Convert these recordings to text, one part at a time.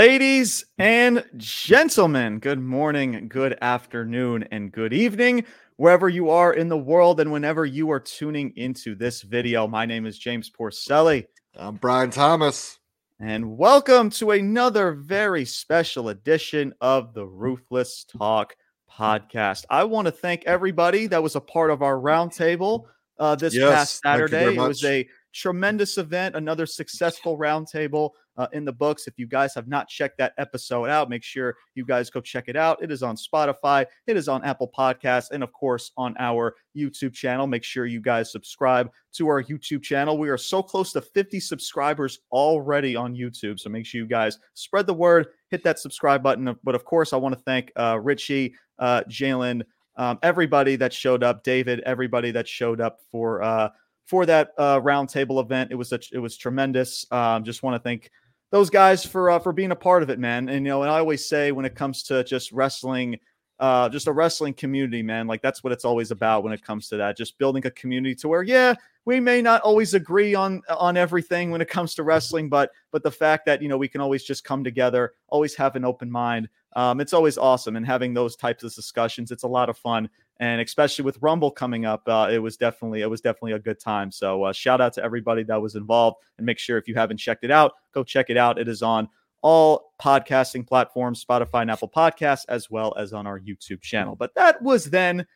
Ladies and gentlemen, good morning, good afternoon, and good evening, wherever you are in the world and whenever you are tuning into this video. My name is James Porcelly. I'm Bryan Thomas. And welcome to another very special edition of the Ruthless Talk podcast. I want to thank everybody that was a part of our roundtable uh, this yes, past Saturday. It was a tremendous event, another successful roundtable uh, in the books. If you guys have not checked that episode out, make sure you guys go check it out. It is on Spotify, it is on Apple Podcasts, and of course on our YouTube channel. Make sure you guys subscribe to our YouTube channel. We are so close to 50 subscribers already on YouTube. So make sure you guys spread the word, hit that subscribe button. But of course, I want to thank uh, Richie, uh, Jalen, um, everybody that showed up, David, everybody that showed up for uh, for that uh, roundtable event. It was a, it was tremendous. Um, just want to thank those guys for uh, for being a part of it, man. And you know, and I always say when it comes to just wrestling, uh, just a wrestling community, man, like that's what it's always about when it comes to that. Just building a community to where, yeah, we may not always agree on on everything when it comes to wrestling, but but the fact that you know we can always just come together, always have an open mind. Um, it's always awesome, and having those types of discussions, it's a lot of fun and especially with Rumble coming up, uh, it was definitely it was definitely a good time. So uh, shout out to everybody that was involved, and make sure if you haven't checked it out, go check it out. It is on all podcasting platforms, Spotify and Apple Podcasts, as well as on our YouTube channel. But that was then,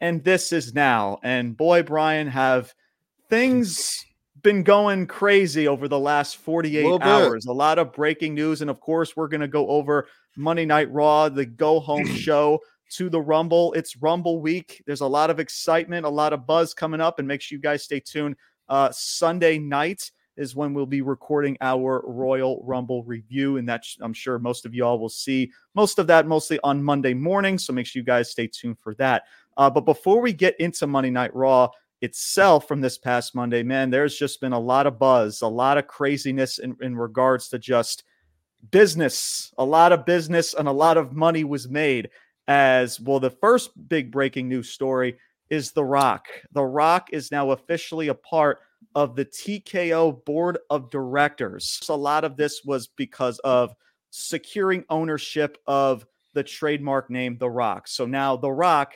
and this is now. And boy, Bryan, have things been going crazy over the last 48 hours. A lot of breaking news. And of course, we're going to go over Monday Night Raw, the go home show to the Rumble. It's Rumble week. There's a lot of excitement, a lot of buzz coming up, and make sure you guys stay tuned. Uh, Sunday night is when we'll be recording our Royal Rumble review, and that I'm sure most of y'all will see most of that mostly on Monday morning. So make sure you guys stay tuned for that. Uh, but before we get into Monday Night Raw itself from this past Monday, man, there's just been a lot of buzz, a lot of craziness in, in regards to just business. A lot of business and a lot of money was made as well. The first big breaking news story is The Rock. The Rock is now officially a part of the TKO board of directors. So a lot of this was because of securing ownership of the trademark name The Rock. So now The Rock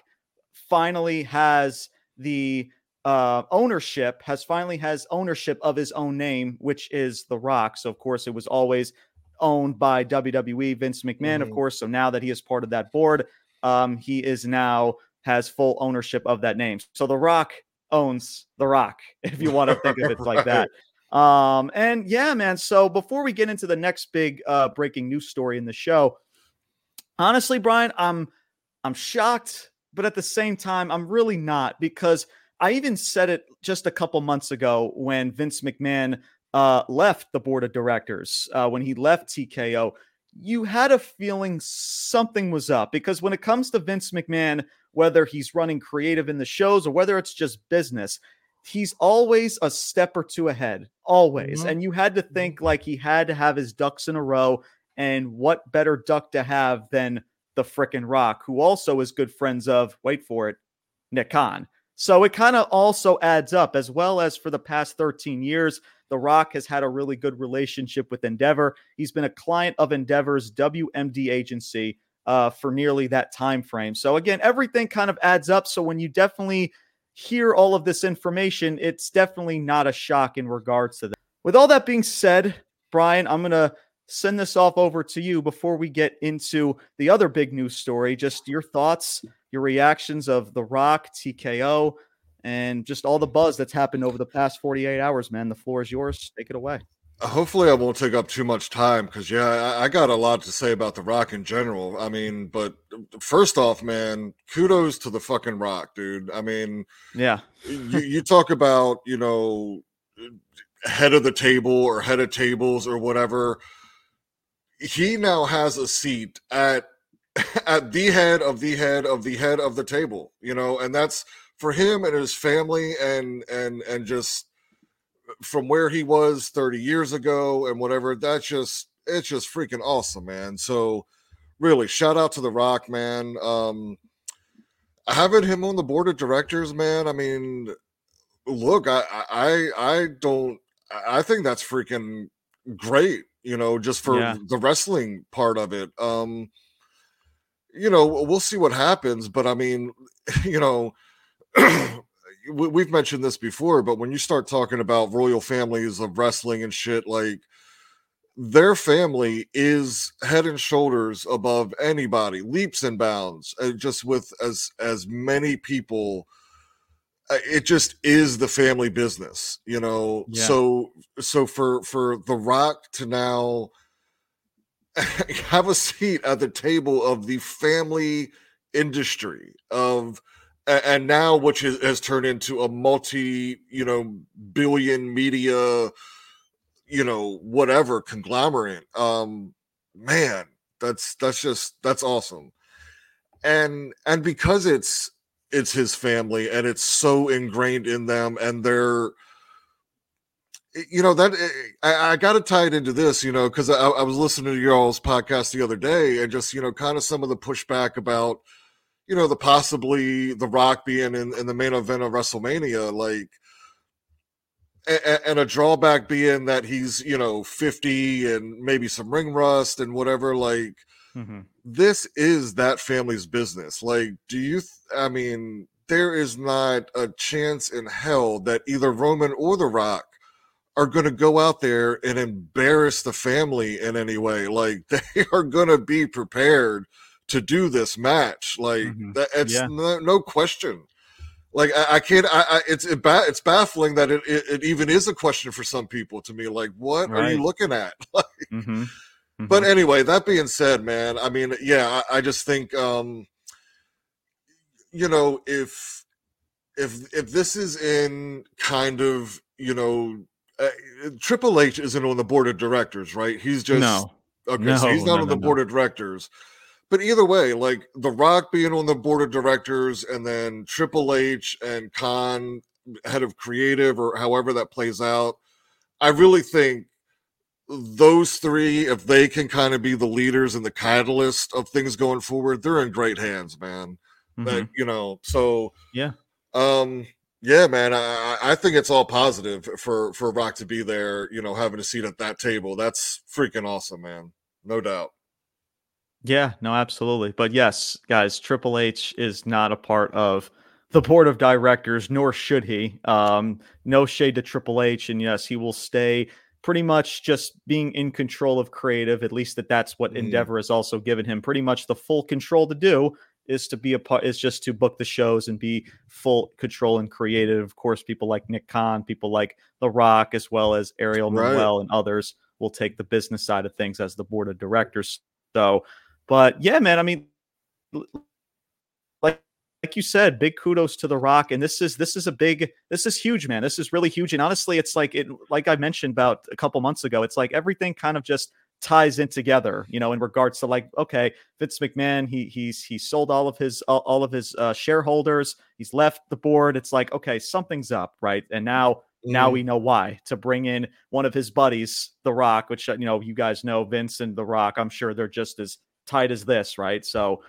finally has the uh, ownership has finally has ownership of his own name, which is The Rock. So of course it was always owned by WWE, Vince McMahon, mm-hmm. of course. So now that he is part of that board, um, he is now has full ownership of that name. So The Rock owns The Rock, if you want to think of it like that. Um, and yeah, man. So before we get into the next big uh, breaking news story in the show, honestly, Bryan, I'm I'm shocked, but at the same time, I'm really not because I even said it just a couple months ago when Vince McMahon uh, left the board of directors, uh, when he left TKO, you had a feeling something was up because when it comes to Vince McMahon, whether he's running creative in the shows or whether it's just business, he's always a step or two ahead, always. Mm-hmm. And you had to mm-hmm. think like he had to have his ducks in a row. And what better duck to have than the frickin' Rock, who also is good friends of, wait for it, Nick Khan. So it kind of also adds up, as well as for the past 13 years, The Rock has had a really good relationship with Endeavor. He's been a client of Endeavor's WME agency uh, for nearly that time frame. So again, everything kind of adds up. So when you definitely hear all of this information, it's definitely not a shock in regards to that. With all that being said, Bryan, I'm to send this off over to you before we get into the other big news story. Just your thoughts, your reactions of The Rock, TKO, and just all the buzz that's happened over the past 48 hours, man. The floor is yours. Take it away. Uh, hopefully, I won't take up too much time because, yeah, I, got a lot to say about The Rock in general. I mean, but first off, man, kudos to The fucking Rock, dude. I mean, yeah, you, you talk about, you know, head of the table or head of tables or whatever he now has a seat at at the head of the head of the head of the table you know and that's for him and his family and and and just from where he was 30 years ago and whatever that's just it's just freaking awesome man so really shout out to the rock man um having him on the board of directors man i mean look i i i don't i think that's freaking great you know, just for Yeah. the wrestling part of it. Um, you know, we'll see what happens, but I mean, you know, we've mentioned this before, but when you start talking about royal families of wrestling and shit, like their family is head and shoulders above anybody, leaps and bounds, uh, just with as as many people. uh, It just is the family business, you know. Yeah. So so for for The Rock to now have a seat at the table of the family industry of and now which has turned into a multi you know billion media you know whatever conglomerate um man that's that's just that's awesome. And and because it's it's his family and it's so ingrained in them and they're you know that I, I got to tie it into this, you know, because I, I was listening to y'all's podcast the other day, and just you know, kind of some of the pushback about, you know, the possibly the Rock being in, in the main event of WrestleMania, like, and, and a drawback being that he's you know fifty and maybe some ring rust and whatever. Like, Mhm. this is that family's business. Like, do you? Th- I mean, there is not a chance in hell that either Roman or The Rock are going to go out there and embarrass the family in any way. Like, they are going to be prepared to do this match. Like, Mhm. that, it's Yeah. no, no question. Like I, I can't. I, I it's it ba- it's baffling that it, it it even is a question for some people. To me, like, what are you looking at? Mhm. But Mhm. anyway, that being said, man, I mean, yeah, I, I just think, um, you know, if if if this is in kind of, you know, uh, Triple H isn't on the board of directors, right? He's just no. okay, so he's not no, on the no. board of directors. But either way, like The Rock being on the board of directors, and then Triple H and Khan, head of creative, or however that plays out, I really think those three, if they can kind of be the leaders and the catalyst of things going forward, they're in great hands, man. Mhm. That you know, so Yeah. um, yeah, man, I I- I think it's all positive for for Rock to be there. You know, having a seat at that table, that's freaking awesome, man. No doubt. Yeah, no, absolutely. But yes, guys, Triple H is not a part of the board of directors, nor should he. Um, no shade to Triple H, and yes, he will stay pretty much just being in control of creative. At least that that's what Mhm. Endeavor has also given him pretty much the full control to do is to be a part is just to book the shows and be full control and creative. Of course, people like Nick Khan, people like The Rock, as well as Ariel Right. Manuel and others will take the business side of things as the board of directors. So but yeah, man, I mean, like like you said, big kudos to The Rock, and this is this is a big this is huge, man. This is really huge, and honestly, it's like it like I mentioned about a couple months ago. It's like everything kind of just ties in together, you know, in regards to like okay, Vince McMahon, he he's he sold all of his all, all of his uh, shareholders. He's left the board. It's like okay, something's up, right? And now now Mhm. we know why to bring in one of his buddies, The Rock, which uh, you know you guys know Vince and The Rock. I'm sure they're just as tight as this, right? So,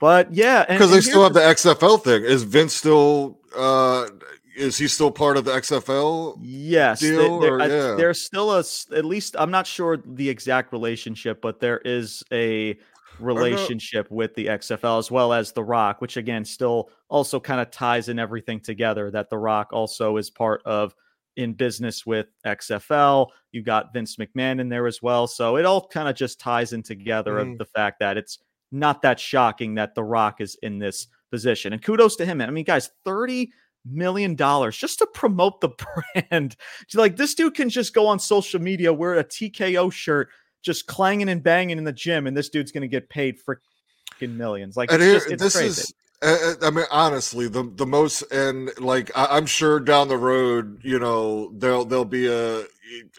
but yeah, because they still have the XFL thing. Is Vince still? uh Is he still part of the XFL? Yes, deal, there- or- I- yeah. there's still a. at least I'm not sure the exact relationship, but there is a relationship with the XFL as well as The Rock, which again still also kind of ties in everything together. That The Rock also is part of in business with XFL. You got Vince McMahon in there as well, so it all kind of just ties in together Mhm. of the fact that it's not that shocking that The Rock is in this position. And kudos to him. I mean, guys, thirty million dollars just to promote the brand. like this dude can just go on social media, wear a TKO shirt, just clanging and banging in the gym, and this dude's gonna get paid freaking millions. Like it's just it's this crazy. is i mean honestly the the most and like I, i'm sure down the road you know there'll there'll be a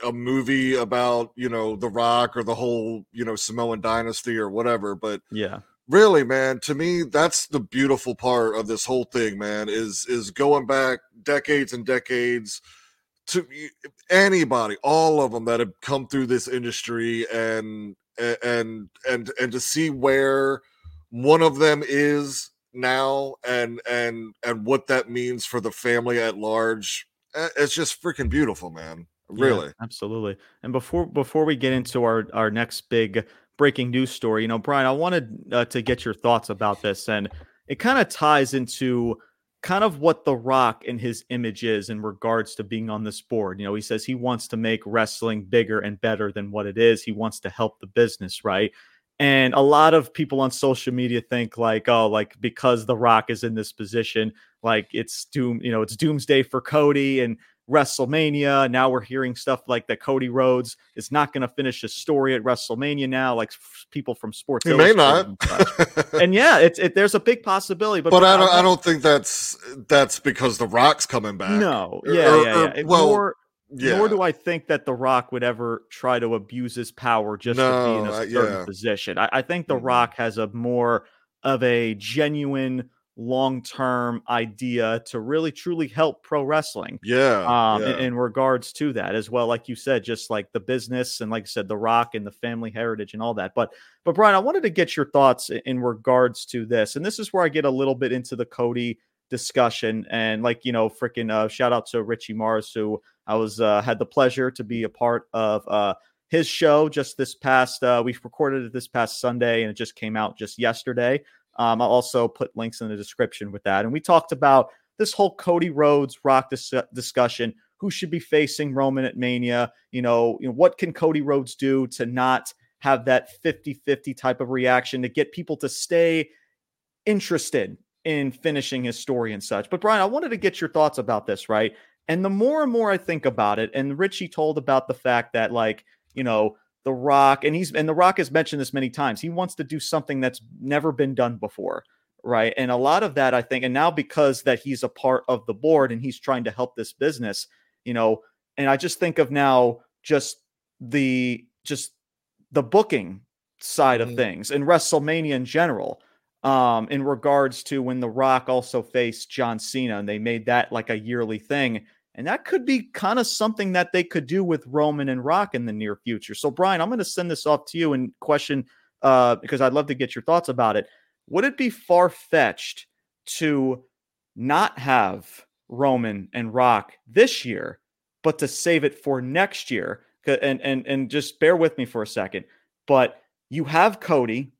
a movie about you know the rock or the whole you know samoan dynasty or whatever but yeah. really man to me that's the beautiful part of this whole thing man is is going back decades and decades to anybody all of them that have come through this industry and and and and to see where one of them is now and and and what that means for the family at large eh, it's just freaking beautiful man Really, yeah, absolutely. And before before we get into our our next big breaking news story, you know, Brian, I wanted uh, to get your thoughts about this, and it kind of ties into kind of what The Rock and his image is in regards to being on this board. You know, he says he wants to make wrestling bigger and better than what it is. He wants to help the business, right? And a lot of people on social media think like, oh, like because The Rock is in this position, like it's doom, you know, it's doomsday for Cody and WrestleMania. Now we're hearing stuff like that Cody Rhodes is not going to finish his story at WrestleMania now, like f- people from Sports. He may not. And, and yeah, it's it, there's a big possibility, but but I don't I don't think that's that's because the Rock's coming back. No, yeah, or, yeah, yeah. Or, well, nor, yeah. nor do I think that the Rock would ever try to abuse his power just no, to be in a certain uh, yeah. position. I, I, think the mm-hmm. Rock has a more of a genuine long term idea to really truly help pro wrestling. Yeah, um, yeah. In, in, regards to that as well, like you said, just like the business and like I said, the rock and the family heritage and all that. But but Bryan, I wanted to get your thoughts in, in regards to this, and this is where I get a little bit into the Cody discussion and like you know freaking uh, shout out to richie mars who i was uh, had the pleasure to be a part of uh his show just this past uh we recorded it this past sunday and it just came out just yesterday um, I'll also put links in the description with that. And we talked about this whole Cody Rhodes Rock dis- discussion. Who should be facing Roman at Mania? You know, you know, what can Cody Rhodes do to not have that 50 50 type of reaction to get people to stay interested in finishing his story and such. But Bryan, I wanted to get your thoughts about this, right? And the more and more I think about it, and Richie told about the fact that, like, you know, the Rock, and he's and The Rock has mentioned this many times. He wants to do something that's never been done before, right? And a lot of that, I think, and now because that he's a part of the board and he's trying to help this business, you know, and I just think of now just the just the booking side of mm-hmm. things and WrestleMania in general. Um, in regards to when The Rock also faced John Cena, and they made that like a yearly thing and that could be kind of something that they could do with Roman and Rock in the near future. So, Bryan, I'm going to send this off to you and question uh, because I'd love to get your thoughts about it. Would it be far fetched to not have Roman and Rock this year, but to save it for next year? And and and just bear with me for a second. But you have Cody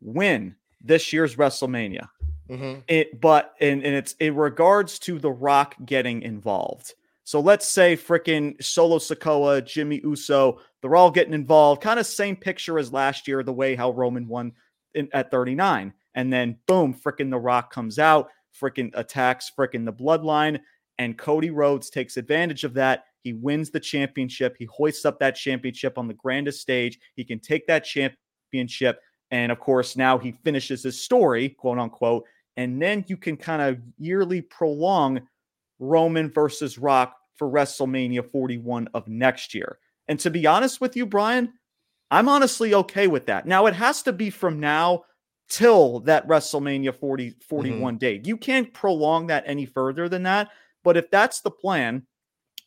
win this year's WrestleMania. Mm-hmm. It, but in, and it's in regards to The Rock getting involved. So let's say freaking Solo Sikoa, Jimmy Uso, they're all getting involved. Kind of same picture as last year, the way how Roman won in, at 39. And then boom, freaking The Rock comes out, freaking attacks freaking the bloodline. And Cody Rhodes takes advantage of that. He wins the championship. He hoists up that championship on the grandest stage. He can take that championship. And of course, now he finishes his story, quote unquote. And then you can kind of yearly prolong Roman versus Rock for WrestleMania 41 of next year. And to be honest with you, Bryan, I'm honestly okay with that. Now, it has to be from now till that WrestleMania 40, 41 mm-hmm. date. You can't prolong that any further than that. But if that's the plan,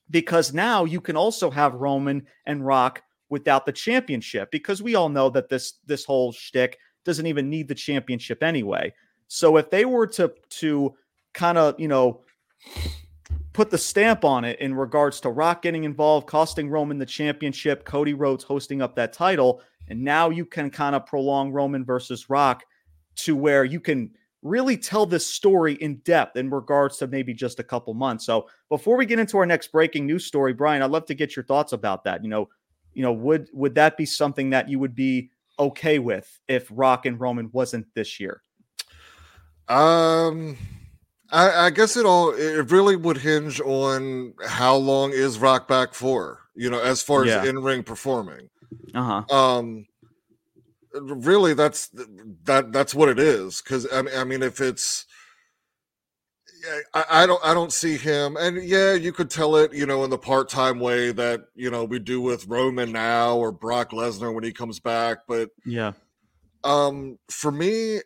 because now you can also have Roman and Rock without the championship, because we all know that this this whole shtick doesn't even need the championship anyway. So if they were to to kind of you know put the stamp on it in regards to Rock getting involved, costing Roman the championship, Cody Rhodes hosting up that title. And now you can kind of prolong Roman versus Rock to where you can really tell this story in depth in regards to maybe just a couple months. So before we get into our next breaking news story, Bryan, I'd love to get your thoughts about that. You know, you know, would would that be something that you would be okay with if Rock and Roman wasn't this year? Um I, I, guess it all it really would hinge on how long is Rock back for, you know, as far yeah. as in ring performing. Uh huh. Um, really, that's that that's what it is. Because I mean, I mean, if it's I, I, don't I don't see him, and yeah, you could tell it, you know, in the part time way that you know we do with Roman now or Brock Lesnar when he comes back. But yeah, um, for me,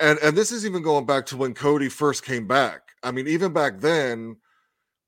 and and this is even going back to when Cody first came back. I mean, even back then,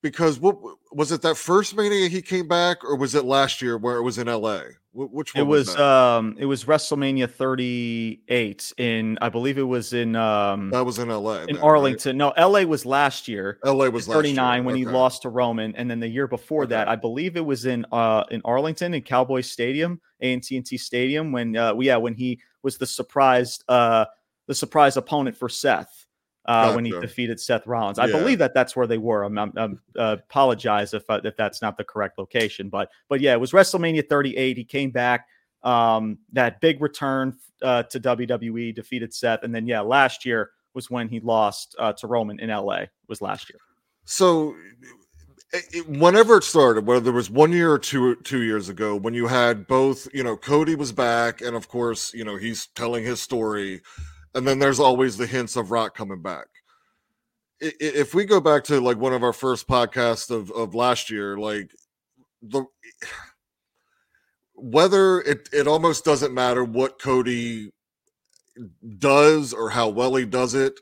because what was it that first Mania he came back, or was it last year where it was in LA? which one it was, was um it was WrestleMania 38 in I believe it was in um that was in LA in Arlington. Right? No, LA was last year. LA was 39 when okay. he lost to Roman, and then the year before okay. that, I believe it was in uh in Arlington in Cowboy Stadium, AT&T Stadium when uh yeah when he was the surprise uh the surprise opponent for Seth uh, gotcha. when he defeated Seth Rollins. I yeah. believe that that's where they were. I'm, I'm, I'm uh, apologize if uh, if that's not the correct location, but but yeah, it was WrestleMania 38. He came back. Um, that big return uh, to WWE, defeated Seth, and then yeah, last year was when he lost uh, to Roman in LA. Was last year. So whenever it started, whether it was one year or two two years ago, when you had both, you know, Cody was back, and of course, you know, he's telling his story and then there's always the hints of Rock coming back. If we go back to like one of our first podcasts of, of last year, like the whether it, it almost doesn't matter what Cody does or how well he does it.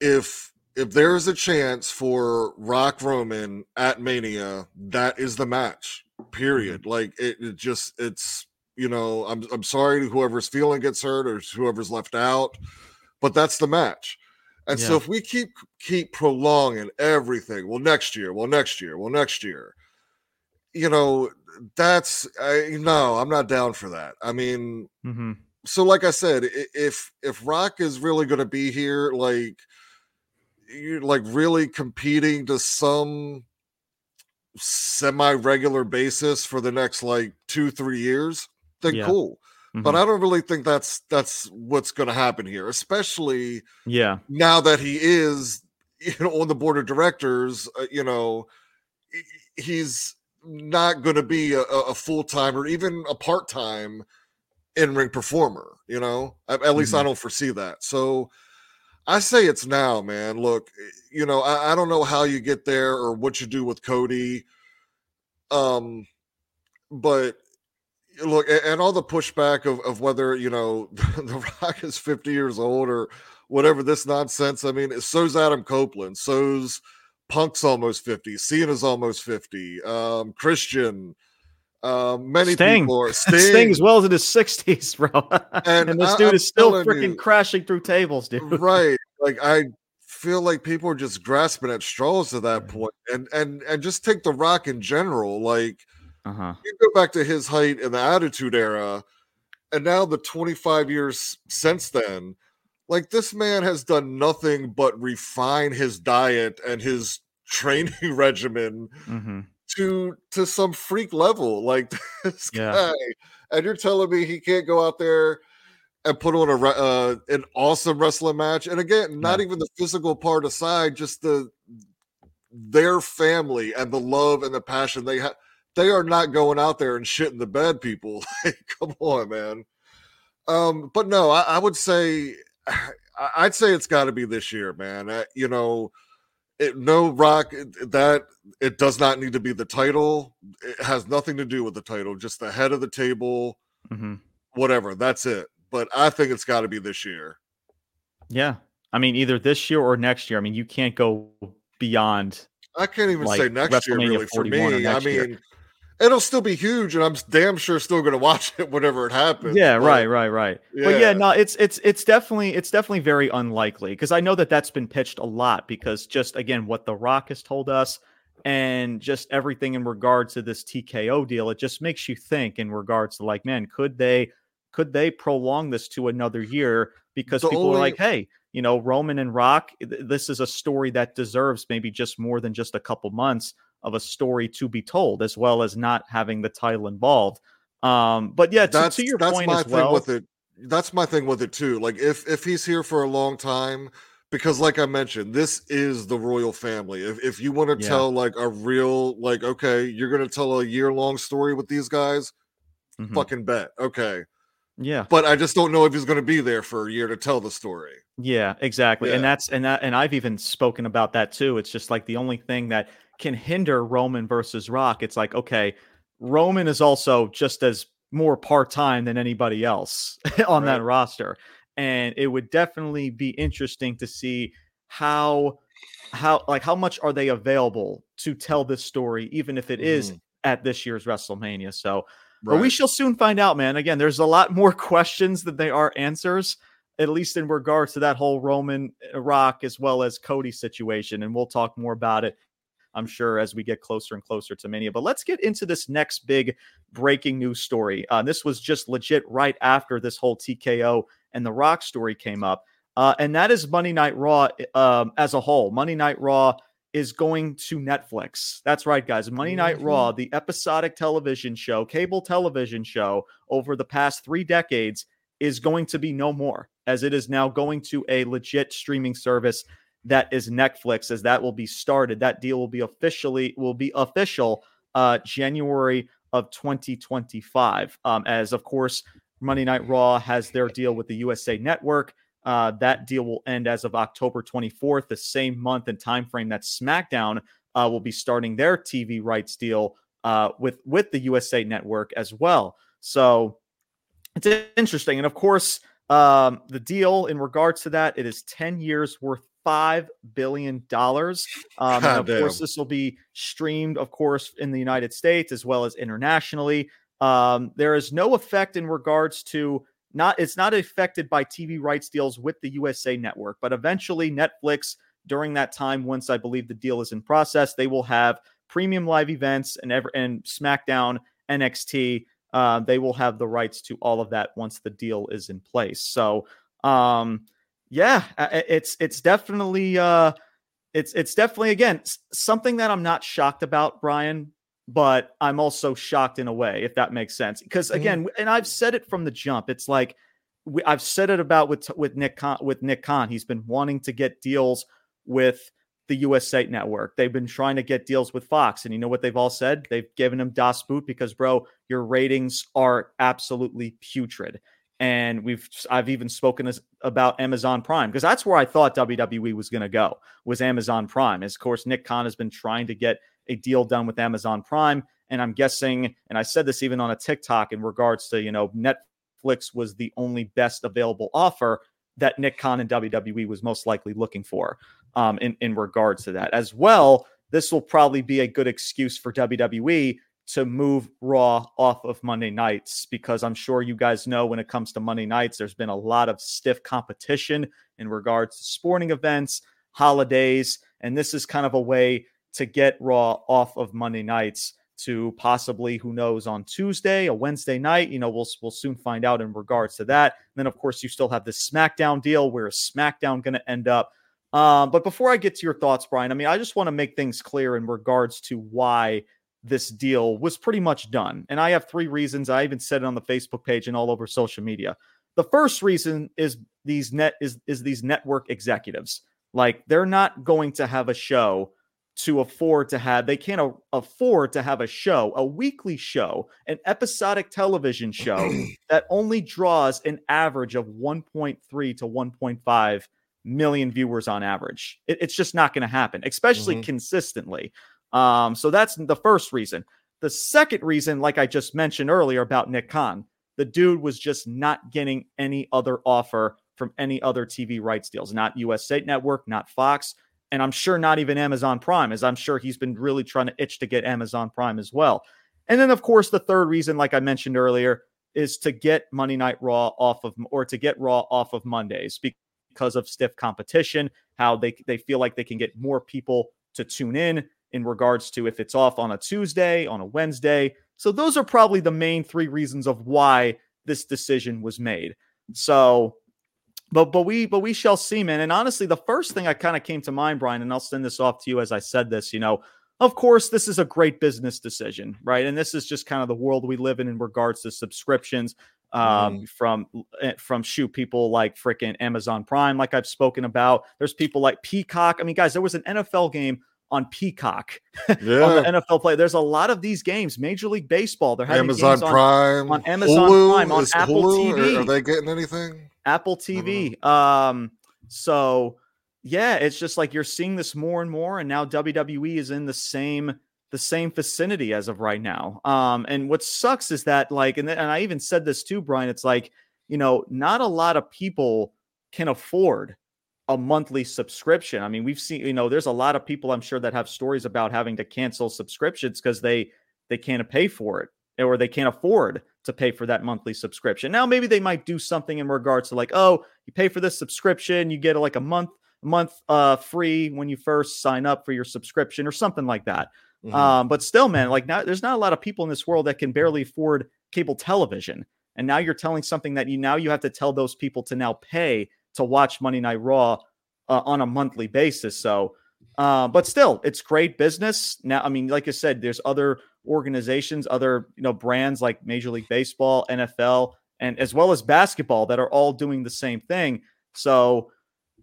If if there is a chance for Rock Roman at Mania, that is the match. Period. Mm-hmm. Like it, it just it's you know, I'm I'm sorry to whoever's feeling gets hurt or whoever's left out, but that's the match. And yeah. so if we keep keep prolonging everything, well, next year, well, next year, well, next year, you know, that's I, no, I'm not down for that. I mean, mm-hmm. so like I said, if if Rock is really going to be here, like you're like really competing to some semi regular basis for the next like two three years then yeah. cool. Mm-hmm. But I don't really think that's that's what's going to happen here, especially yeah. Now that he is you know on the board of directors, uh, you know, he's not going to be a, a full time or even a part time in ring performer. You know, at, at least mm-hmm. I don't foresee that. So I say it's now, man. Look, you know, I, I don't know how you get there or what you do with Cody. Um, but look and all the pushback of, of whether you know the rock is 50 years old or whatever this nonsense i mean so's adam copeland so's punk's almost 50 cena's almost 50 um christian um many Sting. people are Sting. Sting. as well as in his 60s bro. And, and this dude I, is still freaking crashing through tables dude. Right. Like i feel like people are just grasping at straws at that point. And and and just take the rock in general like uh-huh. You go back to his height in the Attitude Era, and now the 25 years since then, like this man has done nothing but refine his diet and his training regimen mm-hmm. to to some freak level. Like this yeah. guy, and you're telling me he can't go out there and put on a uh, an awesome wrestling match. And again, not yeah. even the physical part aside, just the their family and the love and the passion they have they are not going out there and shitting the bed people. come on, man. Um, but no, I, I would say I'd say it's got to be this year, man. Uh, you know, it, no rock that it does not need to be the title. It has nothing to do with the title, just the head of the table, mm-hmm. whatever. That's it. But I think it's got to be this year. Yeah, I mean, either this year or next year. I mean, you can't go beyond. I can't even like say next year, really. For me, I mean, year it'll still be huge, and I'm damn sure still going to watch it whenever it happens. Yeah, but, right, right, right. Yeah. But yeah, no, it's it's it's definitely it's definitely very unlikely because I know that that's been pitched a lot because just again what The Rock has told us and just everything in regards to this TKO deal, it just makes you think in regards to like, man, could they could they prolong this to another year because the people only... are like, hey, you know, Roman and Rock, this is a story that deserves maybe just more than just a couple months of a story to be told, as well as not having the title involved. Um, but yeah, to, that's, to your that's point my as well. Thing with it, that's my thing with it too. Like if if he's here for a long time, because like I mentioned, this is the royal family. If if you want to yeah. tell like a real like okay, you're gonna tell a year long story with these guys, mm-hmm. fucking bet. Okay. Yeah. But I just don't know if he's going to be there for a year to tell the story. Yeah, exactly. Yeah. And that's and that and I've even spoken about that too. It's just like the only thing that can hinder Roman versus Rock, it's like, okay, Roman is also just as more part time than anybody else on right. that roster. And it would definitely be interesting to see how how like how much are they available to tell this story, even if it is Mhm. at this year's WrestleMania. So, but we shall soon find out, man. Again, there's a lot more questions than they are answers, at least in regards to that whole Roman uh, Rock as well as Cody situation. And we'll talk more about it, I'm sure, as we get closer and closer to Mania. But let's get into this next big breaking news story. Uh, this was just legit right after this whole TKO and the Rock story came up. Uh, and that is Monday Night Raw um, as a whole. Monday Night Raw is going to Netflix. That's right, guys. Monday Night Mhm. Raw, the episodic television show, cable television show over the past three decades, is going to be no more, as it is now going to a legit streaming service that is Netflix, as that will be started. That deal will be officially will be official uh, January of 2025. Um, as of course, Monday Night Raw has their deal with the USA Network. Uh, that deal will end as of October 24th, the same month and time frame that SmackDown uh, will be starting their TV rights deal uh, with with the USA Network as well. So it's interesting, and of course, um, the deal in regards to that it is 10 years worth five billion dollars. Um, of God course, this will be streamed, of course, in the United States as well as internationally. Um, there is no effect in regards to not it's not affected by TV rights deals with the USA network, but eventually Netflix during that time, once I believe the deal is in process, they will have premium live events and ever and SmackDown, NXT. Uh, they will have the rights to all of that once the deal is in place. So, um, yeah, it's it's definitely uh, it's it's definitely again something that I'm not shocked about, Bryan. But I'm also shocked in a way, if that makes sense. Because Mhm. again, and I've said it from the jump. It's like we, I've said it about with with Nick Khan, with Nick Khan. He's been wanting to get deals with the USA Network. They've been trying to get deals with Fox, and you know what they've all said? They've given him Das Boot because, bro, your ratings are absolutely putrid. And we've I've even spoken about Amazon Prime because that's where I thought WWE was going to go was Amazon Prime. As of course, Nick Khan has been trying to get a deal done with Amazon Prime, and I'm guessing, and I said this even on a TikTok in regards to you know Netflix was the only best available offer that Nick Khan and WWE was most likely looking for um, in in regards to that as well. This will probably be a good excuse for WWE to move Raw off of Monday nights because I'm sure you guys know when it comes to Monday nights, there's been a lot of stiff competition in regards to sporting events, holidays, and this is kind of a way to get Raw off of Monday nights to possibly, who knows, on Tuesday, a Wednesday night. You know, we'll we'll soon find out in regards to that. And then, of course, you still have this SmackDown deal. Where is SmackDown going to end up? Um, but before I get to your thoughts, Bryan, I mean, I just want to make things clear in regards to why this deal was pretty much done. And I have three reasons. I even said it on the Facebook page and all over social media. The first reason is these net is is these network executives. Like they're not going to have a show to afford to have they can't a- afford to have a show, a weekly show, an episodic television show that only draws an average of 1.3 to 1.5 million viewers on average. It- it's just not going to happen, especially Mhm. consistently. Um, so that's the first reason. The second reason, like I just mentioned earlier about Nick Khan, the dude was just not getting any other offer from any other TV rights deals, not USA Network, not Fox, and I'm sure not even Amazon Prime, as I'm sure he's been really trying to itch to get Amazon Prime as well. And then, of course, the third reason, like I mentioned earlier, is to get Monday Night Raw off of, or to get Raw off of Mondays because of stiff competition, how they they feel like they can get more people to tune in in regards to if it's off on a Tuesday, on a Wednesday. So those are probably the main three reasons of why this decision was made. So but but we but we shall see, man. And honestly, the first thing I kind of came to mind, Bryan, and I'll send this off to you as I said this, you know, of course, this is a great business decision, right? And this is just kind of the world we live in in regards to subscriptions um from eh, from shoot people like freaking Amazon Prime like I've spoken about there's people like Peacock I mean guys there was an NFL game on Peacock on the NFL play there's a lot of these games Major League Baseball they're having Amazon games on Prime. on Amazon Hulu, Prime, on Apple Hulu, TV. Are, they getting anything? Apple TV. Um, so yeah, it's just like you're seeing this more and more, and now WWE is in the same the same vicinity as of right now. Um, and what sucks is that like, and, and I even said this too, Bryan. It's like you know, not a lot of people can afford a monthly subscription. I mean, we've seen, you know, there's a lot of people I'm sure that have stories about having to cancel subscriptions because they they can't pay for it or they can't afford to pay for that monthly subscription. Now maybe they might do something in regards to like, oh, you pay for this subscription, you get like a month month uh free when you first sign up for your subscription or something like that. Mm-hmm. Um, but still, man, like now there's not a lot of people in this world that can barely afford cable television. And now you're telling something that you now you have to tell those people to now pay to watch Monday Night Raw uh, on a monthly basis. So, uh, but still, it's great business. Now, I mean, like I said, there's other organizations, other you know brands like Major League Baseball, NFL, and as well as basketball that are all doing the same thing. So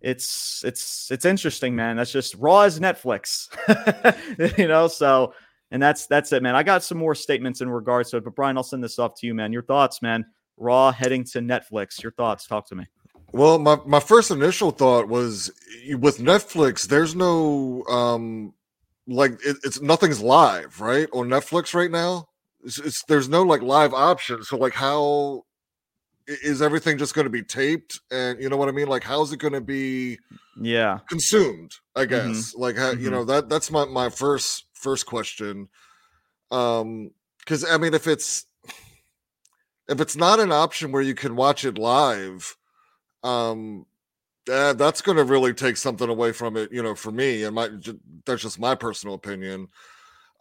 it's it's it's interesting, man. That's just raw as Netflix, you know. So and that's that's it, man. I got some more statements in regards to it, but Bryan, I'll send this off to you, man. Your thoughts, man. Raw heading to Netflix. Your thoughts. Talk to me. Well, my, my first initial thought was with Netflix, there's no um like it, it's nothing's live, right? On Netflix right now. It's, it's there's no like live option. So like how is everything just going to be taped and you know what i mean like how's it going to be yeah consumed i mm-hmm. guess mm-hmm. like how, mm-hmm. you know that that's my my first first question um because i mean if it's if it's not an option where you can watch it live um uh, that's going to really take something away from it you know for me and my that's just my personal opinion.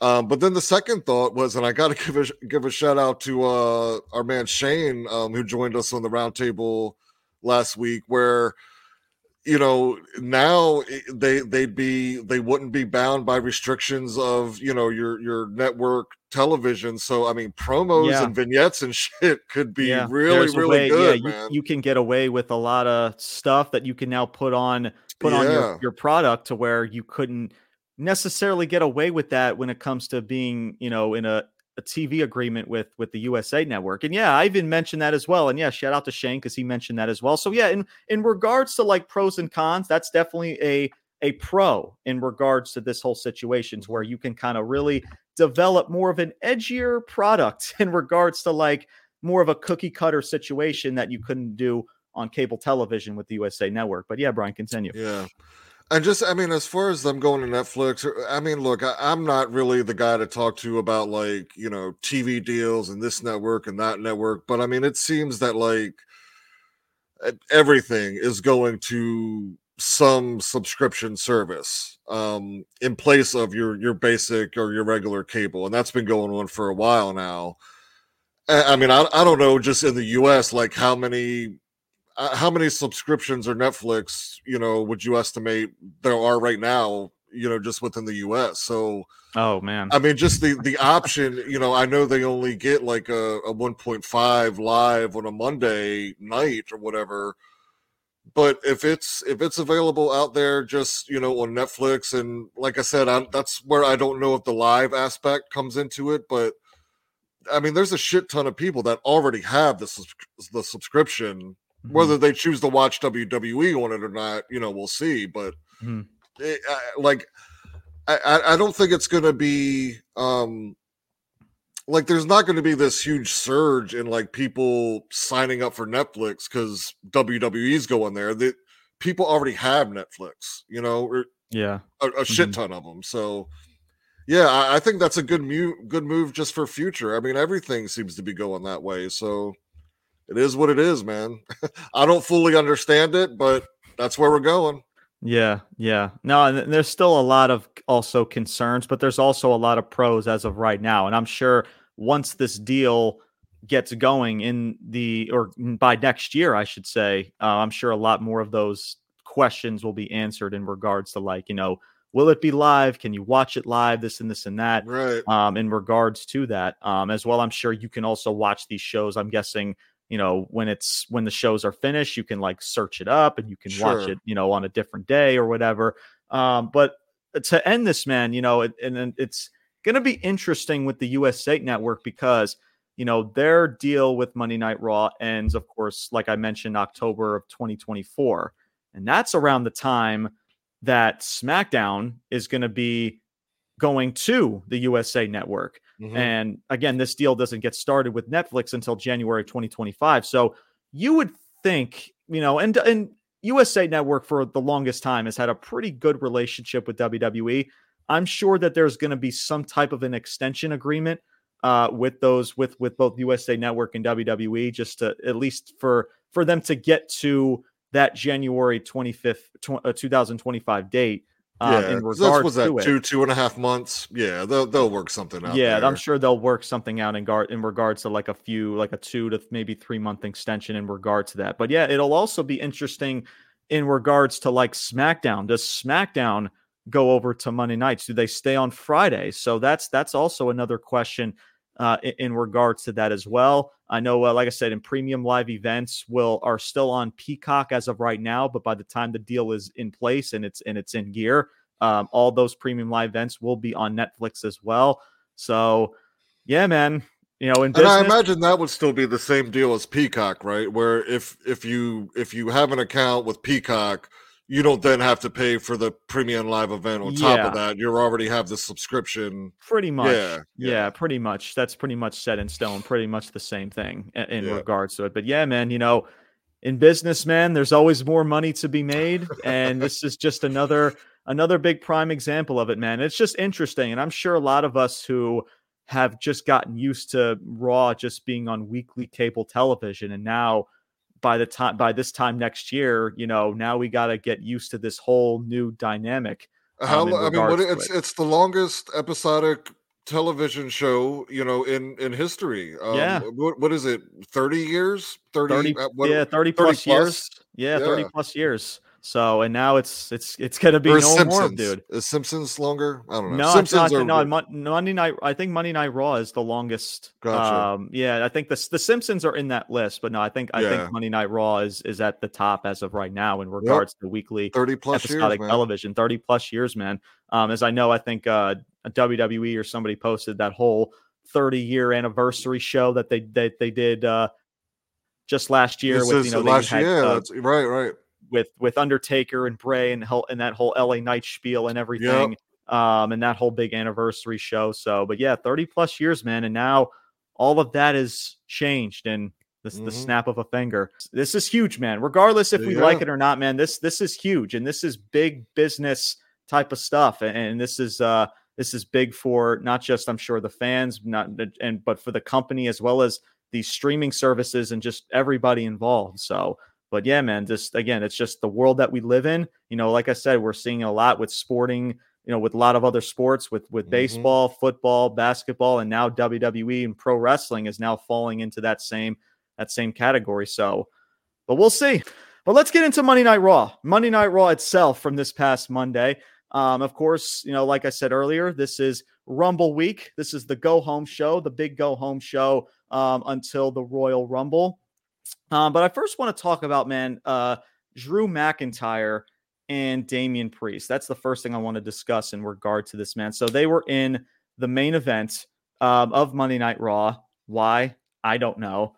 Um, but then the second thought was, and I got to give a give a shout out to uh, our man Shane, um, who joined us on the roundtable last week, where you know now eh, they they'd be they wouldn't be bound by restrictions of you know your your network television so i mean promos yeah. and vignettes and shit could be yeah. really There's really way, good yeah. You, you, can get away with a lot of stuff that you can now put on put on your, your product to where you couldn't necessarily get away with that when it comes to being, you know, in a, a TV agreement with with the USA Network. And yeah, I even mentioned that as well. And yeah, shout out to Shane because he mentioned that as well. So yeah, in in regards to like pros and cons, that's definitely a a pro in regards to this whole situation, to where you can kind of really develop more of an edgier product in regards to like more of a cookie cutter situation that you couldn't do on cable television with the USA Network. But yeah, Bryan, continue. Yeah. And just, I mean, as far as them going to Netflix, I mean, look, I, am not really the guy to talk to about like, you know, TV deals and this network and that network. But I mean, it seems that like everything is going to some subscription service um, in place of your your basic or your regular cable, and that's been going on for a while now. I mean, I, I don't know, just in the U.S., like how many uh, how many subscriptions or Netflix, you know, would you estimate there are right now, you know, just within the US? So, oh man, I mean, just the the option, you know, I know they only get like a, a 1.5 live on a Monday night or whatever. But if it's if it's available out there, just you know, on Netflix, and like I said, I, that's where I don't know if the live aspect comes into it, but I mean, there's a shit ton of people that already have the the subscription Mm-hmm. Whether they choose to watch WWE on it or not, you know, we'll see. But mm-hmm. it, I, like, I, I don't think it's going to be um like there's not going to be this huge surge in like people signing up for Netflix because WWE's going there. That people already have Netflix, you know, or yeah, a, a shit mm-hmm. ton of them. So yeah, I, I, think that's a good move. Good move just for future. I mean, everything seems to be going that way. So it is what it is, man. I don't fully understand it, but that's where we're going. Yeah, yeah. No, and there's still a lot of also concerns, but there's also a lot of pros as of right now. And I'm sure once this deal gets going in the or by next year, I should say, uh, I'm sure a lot more of those questions will be answered in regards to like, you know, will it be live? Can you watch it live? This and this and that. Right. Um, in regards to that, um, as well, I'm sure you can also watch these shows. I'm guessing you know when it's when the shows are finished you can like search it up and you can sure. watch it you know on a different day or whatever. Um but to end this man you know it, and it's going to be interesting with the USA network because you know their deal with Monday Night Raw ends of course like I mentioned October of 2024 and that's around the time that SmackDown is going to be going to the USA network Mm-hmm. And again, this deal doesn't get started with Netflix until January 2025. So you would think, you know, and and USA Network for the longest time has had a pretty good relationship with WWE. I'm sure that there's going to be some type of an extension agreement uh, with those with with both USA Network and WWE, just to at least for for them to get to that January 25th, tw- uh, 2025 date. Yeah, in regards was that to two two and a half months. Yeah, they'll they'll work something out. Yeah, there. I'm sure they'll work something out in guard in regards to like a few, like a two to maybe three month extension in regard to that. But yeah, it'll also be interesting in regards to like SmackDown. Does SmackDown go over to Monday nights? Do they stay on Friday? So that's that's also another question uh, in, in regards to that as well. I know, uh, like I said, in premium live events will are still on Peacock as of right now, but by the time the deal is in place and it's and it's in gear, um, all those premium live events will be on Netflix as well. So, yeah, man, you know, in And I imagine that would still be the same deal as Peacock, right? Where if if you if you have an account with Peacock, you don't then have to pay for the premium live event on top Yeah. of that. You already have the subscription. pretty much, Yeah, yeah, yeah. pretty much. That's pretty much set in stone. Pretty much the same thing in, Yeah. regards to it. But yeah, man, you know, in business, man, there's always more money to be made, and this is just another another big prime example of it, man. It's just interesting, and I'm sure a lot of us who have just gotten used to Raw just being on weekly cable television, and now by the time by this time next year, you know, now we got to get used to this whole new dynamic. Um, lo- I mean, what it's it. it's the longest episodic television show you know in in history. Um, Yeah. What what is it? Thirty years? Thirty? 30 uh, what- yeah 30 30 plus, plus? years yeah 30 plus years so and now it's it's it's gonna be or no Simpsons? more dude Is Simpsons longer? I don't know. no, it's Simpsons not, are no Mon- Monday night. I think Monday Night Raw is the longest. Gotcha. Um, yeah, I think the the Simpsons are in that list, but no, I think I Yeah. think Monday Night Raw is is at the top as of right now in regards to weekly thirty plus years, episodic man. television. Thirty plus years, man. Um, as I know, I think uh, WWE or somebody posted that whole thirty year anniversary show that they that they did uh, just last year This with you know last had, year. uh, right, right. With with Undertaker and Bray and whole and that whole LA Knight spiel and everything. Um, and that whole big anniversary show. So, but yeah, 30 plus years, man. And now all of that is changed in this the snap of a finger. This is huge, man. Regardless if we like it or not, man, this this is huge and this is big business type of stuff. And, and this is uh this is big for not just I'm sure the fans, not and but for the company as well as the streaming services and just everybody involved. So but yeah, man, just again, it's just the world that we live in. You know, like I said, we're seeing a lot with sporting, you know, with a lot of other sports, with with Mhm. baseball, football, basketball, and now WWE and pro wrestling is now falling into that same that same category. So, but we'll see. But let's get into Monday Night Raw. Monday Night Raw itself from this past Monday. Um, of course, you know, like I said earlier, this is Rumble week. This is the go home show, the big go home show um, until the Royal Rumble. Um, but I first want to talk about, man, uh, Drew McIntyre and Damian Priest. That's the first thing I want to discuss in regard to this, man. So they were in the main event um, of Monday Night Raw. Why? I don't know.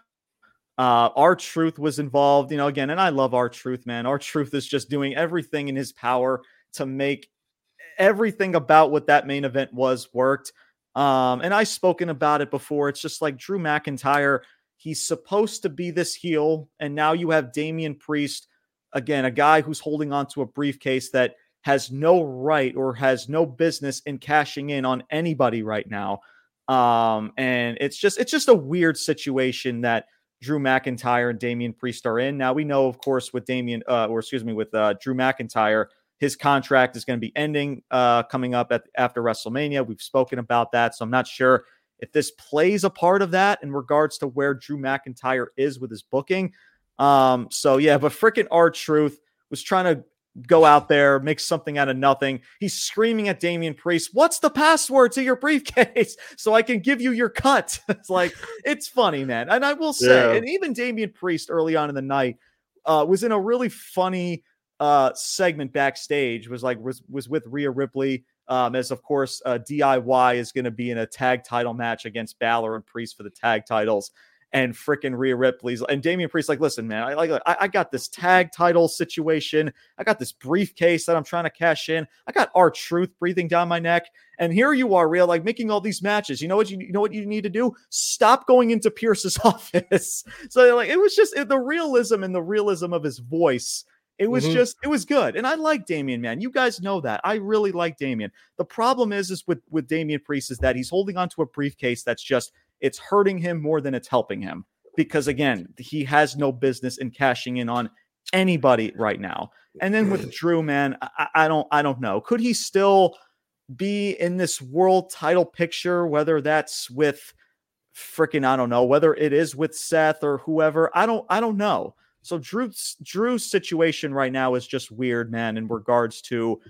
Uh, R-Truth was involved, you know, again, and I love R-Truth, man. R-Truth is just doing everything in his power to make everything about what that main event was worked. Um, and I've spoken about it before. It's just like Drew McIntyre, he's supposed to be this heel, and now you have Damian Priest, again, a guy who's holding on to a briefcase that has no right or has no business in cashing in on anybody right now. Um, and it's just it's just a weird situation that Drew McIntyre and Damian Priest are in. Now we know, of course, with Damian, uh, or excuse me, with uh, Drew McIntyre, his contract is going to be ending uh, coming up at after WrestleMania. We've spoken about that, so I'm not sure if this plays a part of that in regards to where Drew McIntyre is with his booking. Um, so yeah, but freaking R Truth was trying to go out there, make something out of nothing. He's screaming at Damian Priest, What's the password to your briefcase? So I can give you your cut. it's like, it's funny, man. And I will say, Yeah. and even Damian Priest early on in the night uh, was in a really funny uh, segment backstage, was like, was, was with Rhea Ripley. Um, as of course, uh, DIY is going to be in a tag title match against Balor and Priest for the tag titles and freaking Rhea Ripley's and Damian Priest like, listen, man, I like I, I got this tag title situation. I got this briefcase that I'm trying to cash in. I got R-Truth breathing down my neck. And here you are, Rhea, like making all these matches. You know what you, you know what you need to do? Stop going into Pearce's office. so like it was just it, the realism and the realism of his voice It was mm-hmm. just, it was good. And I like Damian, man. You guys know that. I really like Damian. The problem is, is with, with Damian Priest is that he's holding onto a briefcase that's just, it's hurting him more than it's helping him. Because again, he has no business in cashing in on anybody right now. And then with Drew, man, I, I don't, I don't know. Could he still be in this world title picture, whether that's with freaking, I don't know, whether it is with Seth or whoever? I don't, I don't know. So Drew's Drew's situation right now is just weird, man, in regards to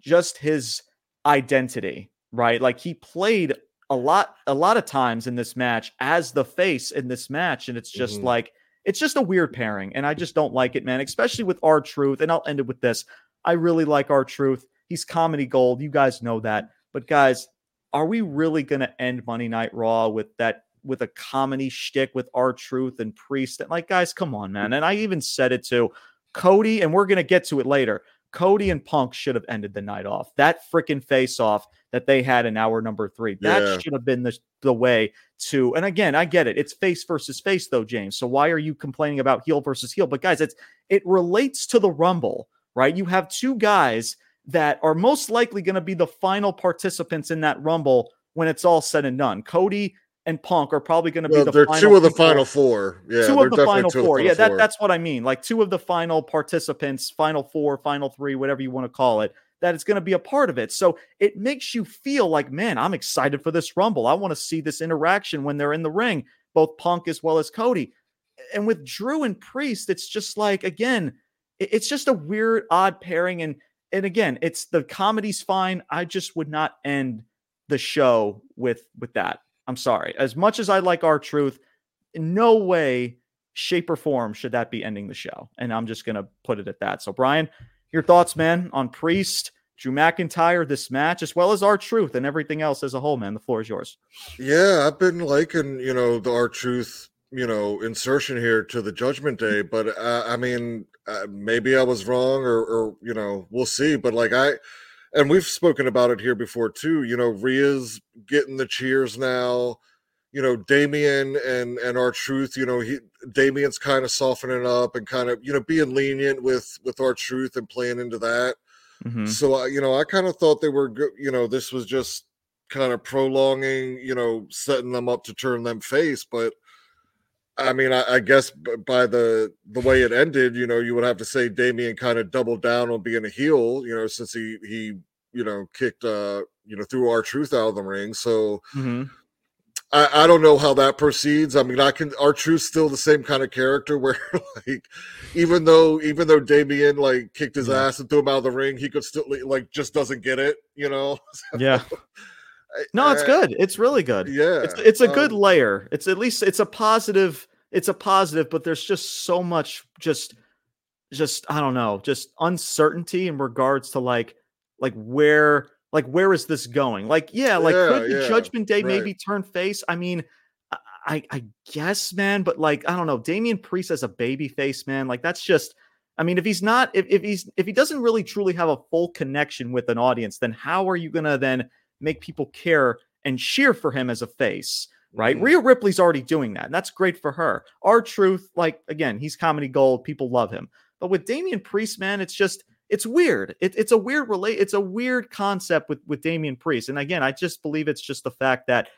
just his identity, right? Like he played a lot a lot of times in this match as the face in this match and it's just mm-hmm. like it's just a weird pairing and I just don't like it, man, especially with R-Truth and I'll end it with this. I really like R-Truth. He's comedy gold. You guys know that. But guys, are we really going to end Monday Night Raw with that with a comedy shtick with R-Truth and Priest. And like, guys, come on, man. Mm. And I even said it to Cody, and we're gonna get to it later. Cody and Punk should have ended the night off. That freaking face off that they had in hour number three. That yeah. should have been the, the way to. And again, I get it. It's face versus face, though, James. So why are you complaining about heel versus heel? But guys, it's it relates to the Rumble, right? You have two guys that are most likely going to be the final participants in that Rumble when it's all said and done. Cody and Punk are probably going to well, be the they're two of the final four. Yeah, two of the final four. yeah, that, that's what I mean. Like two of the final participants, final four, final three, whatever you want to call it. That is going to be a part of it. So it makes you feel like, man, I'm excited for this Rumble. I want to see this interaction when they're in the ring, both Punk as well as Cody. And with Drew and Priest, it's just like again, it's just a weird, odd pairing. And and again, it's the comedy's fine. I just would not end the show with with that. I'm sorry. As much as I like R-Truth, in no way, shape, or form should that be ending the show. And I'm just to put it at that. So, Brian, your thoughts, man, on Priest, Drew McIntyre, this match, as well as R-Truth and everything else as a whole, man. The floor is yours. Yeah, I've been liking, you know, the R-Truth, you know, insertion here to the Judgment Day, but uh, I mean, uh, maybe I was wrong, or, or you know, we'll see. But like I, and we've spoken about it here before too. You know, Rhea's getting the cheers now. You know, Damian and and R-Truth. You know, he Damian's kind of softening up and kind of you know being lenient with with R-Truth and playing into that. Mm-hmm. So uh, you know, I kind of thought they were good. You know, this was just kind of prolonging. You know, setting them up to turn them face, but. I mean, I, I, guess by the the way it ended, you know, you would have to say Damian kind of doubled down on being a heel, you know, since he he you know kicked uh you know threw R-Truth out of the ring. So mm-hmm. I, I don't know how that proceeds. I mean, I can R-Truth still the same kind of character where like even though even though Damian like kicked his yeah. ass and threw him out of the ring, he could still like just doesn't get it, you know. yeah. No, it's good. It's really good. Yeah. It's, it's a good um, layer. It's at least it's a positive, it's a positive, but there's just so much just just I don't know, just uncertainty in regards to like like where like where is this going? Like, yeah, like yeah, could the yeah, judgment day right. maybe turn face? I mean, I I guess, man, but like I don't know, Damian Priest as a baby face, man, like that's just I mean, if he's not if, if he's if he doesn't really truly have a full connection with an audience, then how are you gonna then make people care and cheer for him as a face? Right. Mm. Rhea Ripley's already doing that. And that's great for her. R-Truth, like again, he's comedy gold. People love him. But with Damian Priest, man, it's just it's weird. It, it's a weird relate. It's a weird concept with with Damian Priest. And again, I just believe it's just the fact that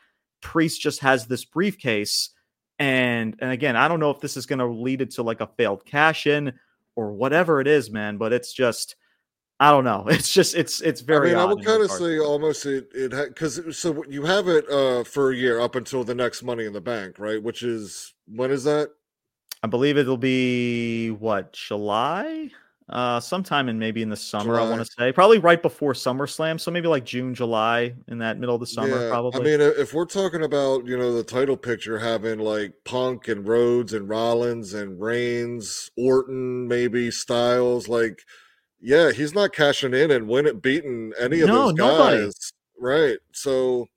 Priest just has this briefcase. And and again, I don't know if this is going to lead it to like a failed cash in or whatever it is, man. But it's just I don't know. It's just it's it's very. I mean, I would kind of say almost it it because so you have it uh for a year up until the next Money in the Bank, right? Which is when is that? I believe it'll be what July uh, sometime in maybe in the summer. July. I want to say probably right before SummerSlam, so maybe like June, July, in that middle of the summer. Yeah, probably. I mean, if we're talking about you know the title picture having like Punk and Rhodes and Rollins and Reigns, Orton, maybe Styles, like yeah, he's not cashing in and winning, beating any of no, those guys, nobody. right? So.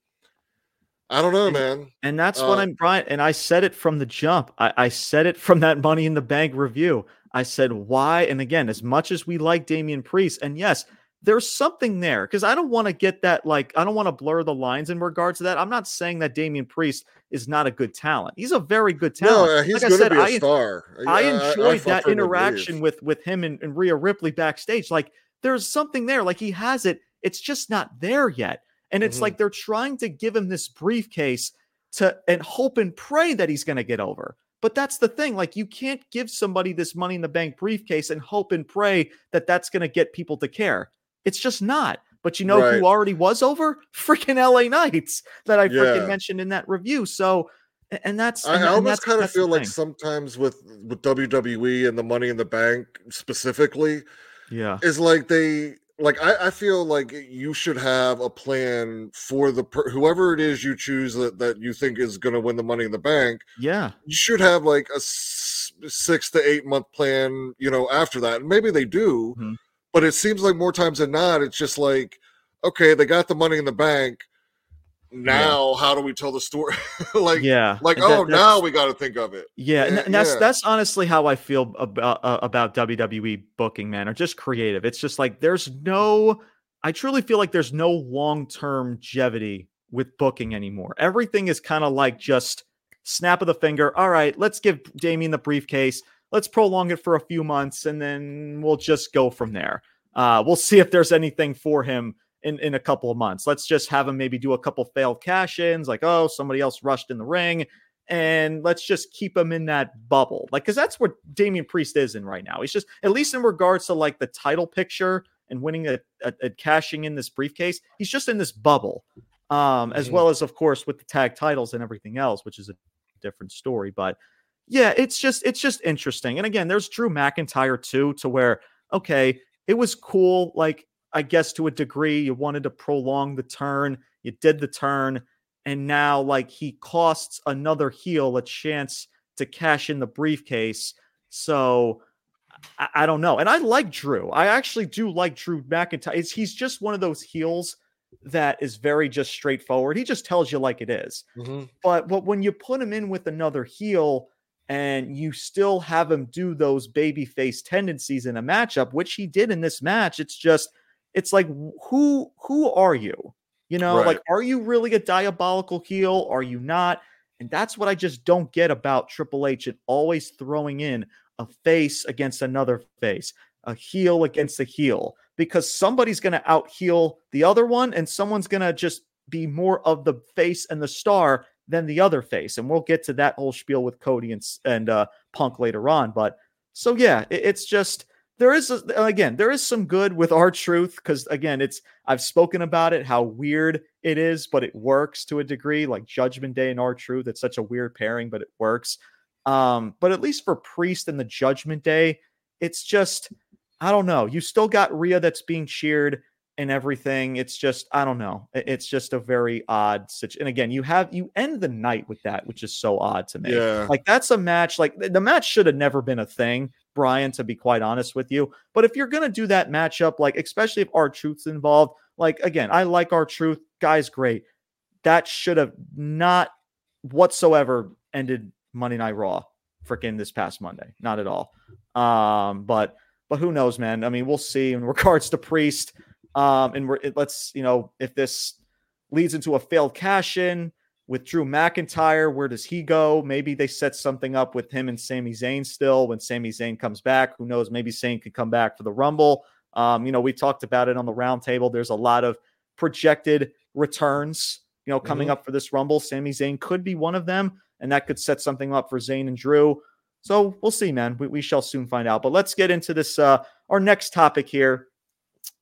I don't know, and, man. And that's uh, what I'm Brian. And I said it from the jump. I, I said it from that Money in the Bank review. I said, why? And again, as much as we like Damian Priest, and yes, there's something there because I don't want to get that like I don't want to blur the lines in regards to that. I'm not saying that Damian Priest is not a good talent. He's a very good talent. No, he's like going to be a I, star. I enjoyed I, I that interaction with with him and, and Rhea Ripley backstage. Like there's something there. Like he has it. It's just not there yet. And it's mm-hmm. like they're trying to give him this briefcase to and hope and pray that he's going to get over. But that's the thing. Like, you can't give somebody this money in the bank briefcase and hope and pray that that's going to get people to care. It's just not. But you know right. who already was over? Freaking LA Knights that I freaking yeah. mentioned in that review. So, and that's I, and, almost kind of feel like sometimes with with WWE and the Money in the Bank specifically, yeah, is like they like I, I feel like you should have a plan for the per, whoever it is you choose that, that you think is going to win the Money in the Bank. Yeah, you should have like a six to eight month plan. You know, after that, and maybe they do. Mm-hmm but it seems like more times than not, it's just like, okay, they got the money in the bank. Now, yeah. how do we tell the story? like, yeah, like that, oh, now we got to think of it. Yeah, and, and that's yeah. that's honestly how I feel about uh, about WWE booking, man, or just creative. It's just like there's no. I truly feel like there's no long term longevity with booking anymore. Everything is kind of like just snap of the finger. All right, let's give Damian the briefcase let's prolong it for a few months and then we'll just go from there. Uh, we'll see if there's anything for him in, in a couple of months. Let's just have him maybe do a couple failed cash ins, like, oh, somebody else rushed in the ring. And let's just keep him in that bubble. Like, because that's what Damian Priest is in right now. He's just, at least in regards to like the title picture and winning a, a, a cashing in this briefcase, he's just in this bubble. Um, as mm-hmm. well as, of course, with the tag titles and everything else, which is a different story. But yeah, it's just it's just interesting. And again, there's Drew McIntyre too, to where okay, it was cool. Like I guess to a degree, you wanted to prolong the turn, you did the turn, and now like he costs another heel a chance to cash in the briefcase. So I, I don't know. And I like Drew. I actually do like Drew McIntyre. he's just one of those heels that is very just straightforward. He just tells you like it is. Mm-hmm. But but when you put him in with another heel and you still have him do those baby face tendencies in a matchup, which he did in this match. It's just, it's like, who who are you? You know, right. like, are you really a diabolical heel? Are you not? And that's what I just don't get about Triple H and always throwing in a face against another face, a heel against a heel, because somebody's going to out heel the other one, and someone's going to just be more of the face and the star than the other face. And we'll get to that whole spiel with Cody and, and uh, Punk later on. But so, yeah, it, it's just there is, a, again, there is some good with R-Truth because, again, it's, I've spoken about it, how weird it is, but it works to a degree. Like Judgment Day and R-Truth. it's such a weird pairing, but it works. Um, but at least for Priest and the Judgment Day, it's just, I don't know. You still got Rhea that's being cheered and everything. It's just, I don't know. It's just a very odd situation. And again, you have you end the night with that, which is so odd to me. Yeah. Like that's a match. Like the match should have never been a thing, Brian. To be quite honest with you, but if you're gonna do that matchup, like especially if R-Truth's involved, like again, I like R-Truth. Guy's great. That should have not whatsoever ended Monday Night Raw freaking this past Monday. Not at all. Um, but but who knows, man? I mean, we'll see in regards to Priest. Um, and we're, it, let's, you know, if this leads into a failed cash in with Drew McIntyre, where does he go? Maybe they set something up with him and Sami Zayn still when Sami Zayn comes back. Who knows? Maybe Zayn could come back for the Rumble. Um, you know, we talked about it on the roundtable. There's a lot of projected returns, you know, coming mm-hmm. up for this Rumble. Sami Zayn could be one of them, and that could set something up for Zayn and Drew. So we'll see, man. We, we shall soon find out. But let's get into this. Uh, our next topic here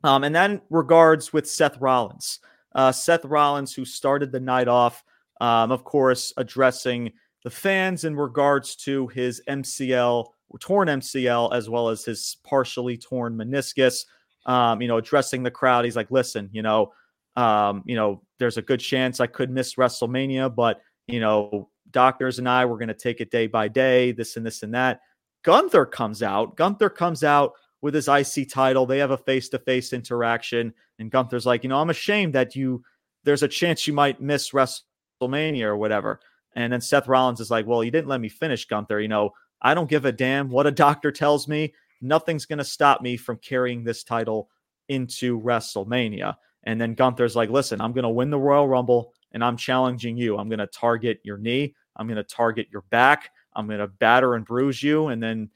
um, and then regards with Seth Rollins. Uh, Seth Rollins, who started the night off, um, of course, addressing the fans in regards to his MCL, torn MCL, as well as his partially torn meniscus. Um, you know, addressing the crowd, he's like, "Listen, you know, um, you know, there's a good chance I could miss WrestleMania, but you know, doctors and I, we're going to take it day by day, this and this and that." Gunther comes out. Gunther comes out with his IC title. They have a face to face interaction. And Gunther's like, you know, I'm ashamed that you, there's a chance you might miss WrestleMania or whatever. And then Seth Rollins is like, well, you didn't let me finish, Gunther. You know, I don't give a damn what a doctor tells me. Nothing's going to stop me from carrying this title into WrestleMania. And then Gunther's like, listen, I'm going to win the Royal Rumble and I'm challenging you. I'm going to target your knee. I'm going to target your back. I'm going to batter and bruise you. And then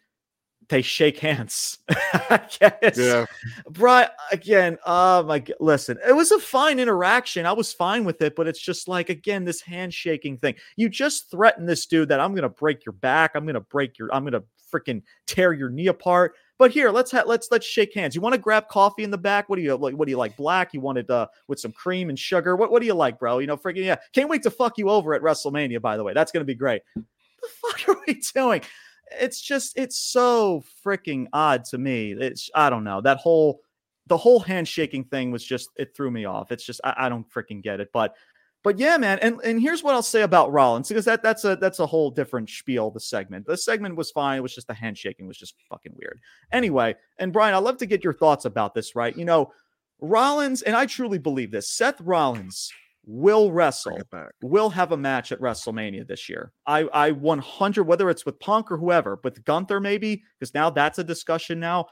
they shake hands. yeah. Brian, again, oh my, listen, it was a fine interaction. I was fine with it, but it's just like, again, this handshaking thing. You just threaten this dude that I'm going to break your back. I'm going to break your, I'm going to freaking tear your knee apart. But here, let's ha- let's let's shake hands. You want to grab coffee in the back? What do you like? What do you like? Black? You wanted uh with some cream and sugar? What what do you like, bro? You know, freaking yeah. Can't wait to fuck you over at WrestleMania. By the way, that's gonna be great. What the fuck are we doing? It's just it's so freaking odd to me. It's I don't know that whole the whole handshaking thing was just it threw me off. It's just I, I don't freaking get it. But but yeah, man. And and here's what I'll say about Rollins because that that's a that's a whole different spiel. The segment, the segment was fine. It was just the handshaking was just fucking weird. Anyway, and Brian, I'd love to get your thoughts about this. Right, you know, Rollins, and I truly believe this. Seth Rollins will wrestle, will have a match at WrestleMania this year. I, I 100, whether it's with Punk or whoever, with Gunther maybe, because now that's a discussion now.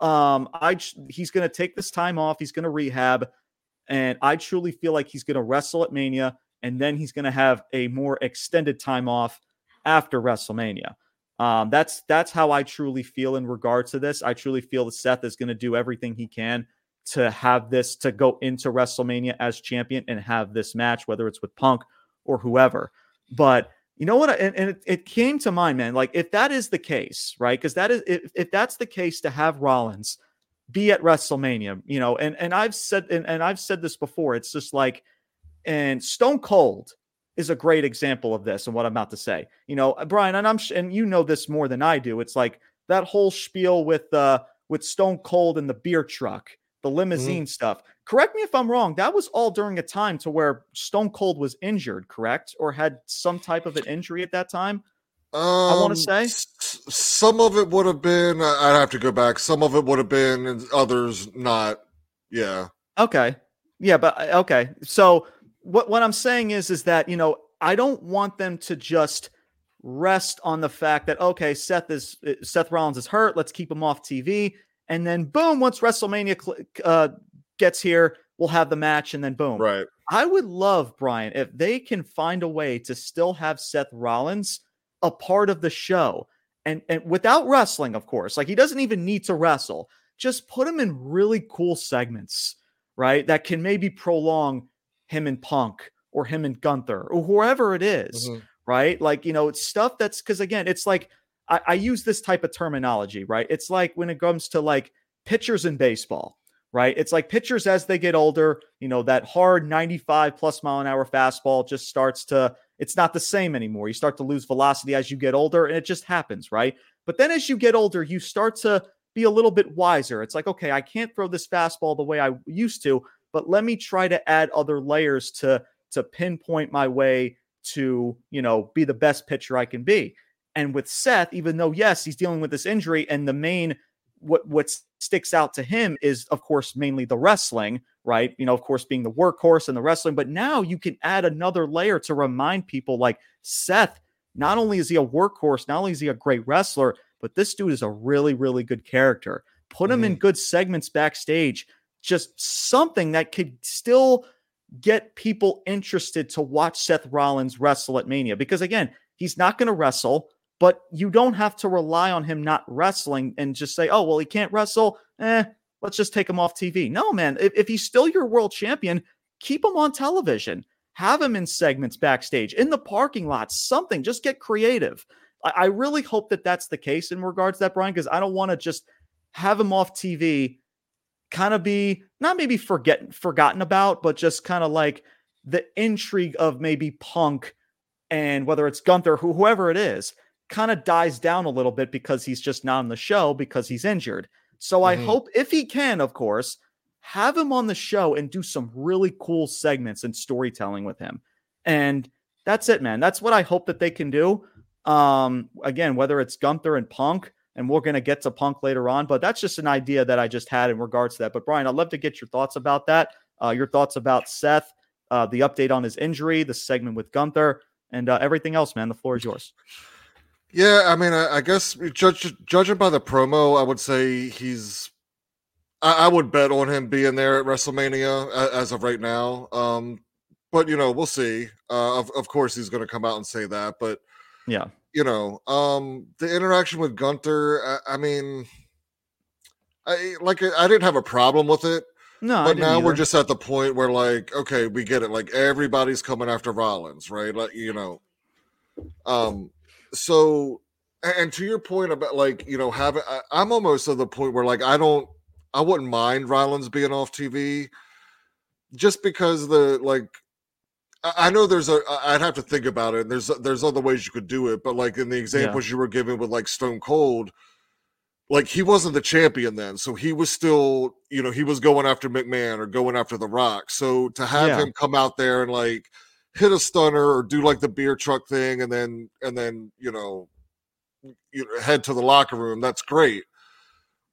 Um, I he's going to take this time off. He's going to rehab, and I truly feel like he's going to wrestle at Mania, and then he's going to have a more extended time off after WrestleMania. Um, that's that's how I truly feel in regards to this. I truly feel that Seth is going to do everything he can to have this to go into WrestleMania as champion and have this match, whether it's with Punk or whoever. But you know what? And, and it, it, came to mind, man. Like if that is the case, right? Because that is if, if that's the case to have Rollins be at WrestleMania, you know, and and I've said and, and I've said this before. It's just like, and Stone Cold is a great example of this and what I'm about to say. You know, Brian, and I'm and you know this more than I do. It's like that whole spiel with uh with Stone Cold and the beer truck the mm-hmm. limousine mm-hmm. stuff. Correct me if I'm wrong. That was all during a time to where Stone Cold was injured, correct, or had some type of an injury at that time. Um, I want to say some of it would have been. I'd have to go back. Some of it would have been, and others not. Yeah. Okay. Yeah, but uh, okay. So what what I'm saying is is that you know I don't want them to just rest on the fact that okay Seth is uh, Seth Rollins is hurt. Let's keep him off TV. And then boom, once WrestleMania uh, gets here, we'll have the match, and then boom. Right. I would love Brian if they can find a way to still have Seth Rollins a part of the show, and and without wrestling, of course. Like he doesn't even need to wrestle. Just put him in really cool segments, right? That can maybe prolong him and Punk or him and Gunther or whoever it is, mm-hmm. right? Like you know, it's stuff that's because again, it's like I, I use this type of terminology, right? It's like when it comes to like pitchers in baseball, right? It's like pitchers as they get older, you know, that hard 95 plus mile an hour fastball just starts to, it's not the same anymore. You start to lose velocity as you get older, and it just happens, right? But then as you get older, you start to be a little bit wiser. It's like, okay, I can't throw this fastball the way I used to, but let me try to add other layers to to pinpoint my way to, you know, be the best pitcher I can be. And with Seth, even though yes, he's dealing with this injury, and the main what what sticks out to him is, of course, mainly the wrestling, right? You know, of course, being the workhorse and the wrestling. But now you can add another layer to remind people, like Seth. Not only is he a workhorse, not only is he a great wrestler, but this dude is a really, really good character. Put him mm. in mm-hmm. good segments backstage, just something that could still get people interested to watch Seth Rollins wrestle at Mania. Because again, he's not going to wrestle but you don't have to rely on him not wrestling and just say, oh, well, he can't wrestle. Eh, let's just take him off TV. No, man. If, if he's still your world champion, keep him on television. Have him in segments backstage, in the parking lot, something. Just get creative. I, I really hope that that's the case in regards to that, Brian, because I don't want to just have him off TV, kind of be not maybe forget forgotten about, but just kind of like the intrigue of maybe Punk and whether it's Gunther, who whoever it is kind of dies down a little bit because he's just not on the show because he's injured. So mm-hmm. I hope if he can, of course, have him on the show and do some really cool segments and storytelling with him. And that's it, man. That's what I hope that they can do. Um, again, whether it's Gunther and Punk, and we're going to get to Punk later on, but that's just an idea that I just had in regards to that. But Brian, I'd love to get your thoughts about that. Uh, your thoughts about Seth, uh, the update on his injury, the segment with Gunther, and uh, everything else, man. The floor is yours. Yeah, I mean, I, I guess judge, judging by the promo, I would say he's. I, I, would bet on him being there at WrestleMania as of right now. Um, but you know, we'll see. Uh, of of course, he's going to come out and say that. But yeah, you know, um, the interaction with Gunther. I, I mean, I like I didn't have a problem with it. No, but now either. we're just at the point where like, okay, we get it. Like everybody's coming after Rollins, right? Like you know, um, so and to your point about like you know having, I, I'm almost at the point where like I don't, I wouldn't mind Rollins being off TV, just because the like I know there's a. I'd have to think about it. And there's there's other ways you could do it, but like in the examples yeah. you were giving with like Stone Cold, like he wasn't the champion then, so he was still, you know, he was going after McMahon or going after The Rock. So to have yeah. him come out there and like hit a stunner or do like the beer truck thing, and then and then you know, you head to the locker room, that's great.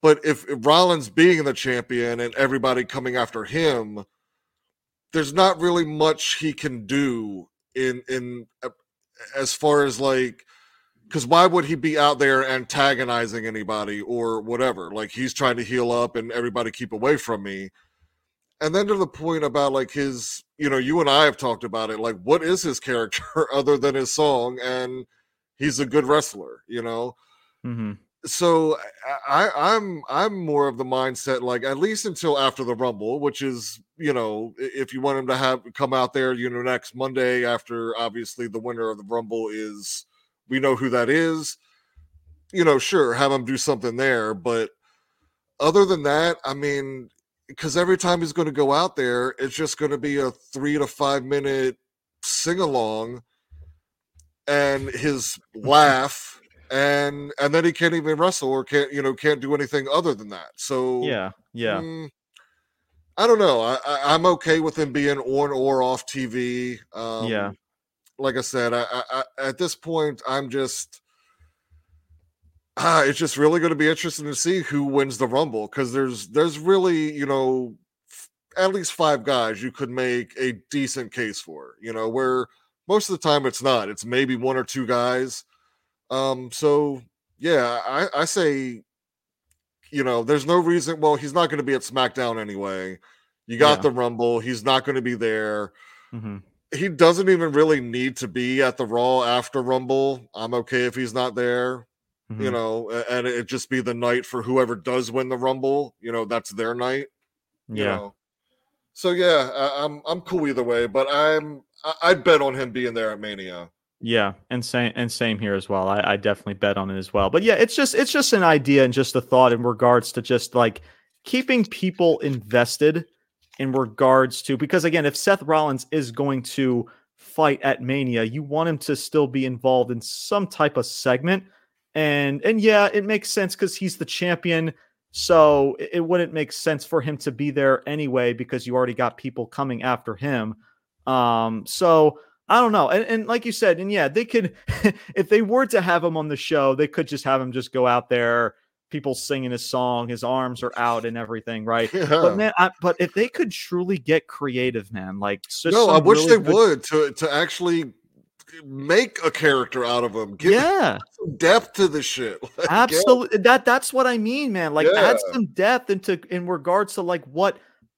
But if, if Rollins being the champion and everybody coming after him there's not really much he can do in in as far as like because why would he be out there antagonizing anybody or whatever like he's trying to heal up and everybody keep away from me and then to the point about like his you know you and i have talked about it like what is his character other than his song and he's a good wrestler you know mm-hmm so I, I'm I'm more of the mindset like at least until after the Rumble, which is you know if you want him to have come out there, you know next Monday after obviously the winner of the Rumble is we know who that is. You know, sure, have him do something there, but other than that, I mean, because every time he's going to go out there, it's just going to be a three to five minute sing along, and his laugh and and then he can't even wrestle or can't you know can't do anything other than that. So yeah, yeah. Mm, I don't know. I, I am okay with him being on or off TV. Um, yeah. Like I said, I, I, at this point, I'm just. Ah, it's just really going to be interesting to see who wins the Rumble because there's there's really you know f- at least five guys you could make a decent case for. You know where most of the time it's not. It's maybe one or two guys um, so yeah, I, I say, you know, there's no reason. Well, he's not going to be at SmackDown anyway. You got yeah. the Rumble. He's not going to be there. Mm-hmm. He doesn't even really need to be at the Raw after Rumble. I'm okay if he's not there. Mm-hmm. You know, and it just be the night for whoever does win the Rumble. You know, that's their night. Yeah. You know? So yeah, I, I'm I'm cool either way, but I'm I'd bet on him being there at Mania. Yeah, and same and same here as well. I, I definitely bet on it as well. But yeah, it's just it's just an idea and just a thought in regards to just like keeping people invested in regards to because again, if Seth Rollins is going to fight at Mania, you want him to still be involved in some type of segment. And and yeah, it makes sense because he's the champion. So it, it wouldn't make sense for him to be there anyway because you already got people coming after him. Um, so I don't know. And, and like you said, and yeah, they could, if they were to have him on the show, they could just have him just go out there, people singing his song, his arms are out and everything, right? Yeah. But man, I, but if they could truly get creative, man, like no, I wish really they good... would to to actually make a character out of him. Give yeah, depth to the shit. Like, Absolutely, yeah. that that's what I mean, man. Like yeah. add some depth into in regards to like what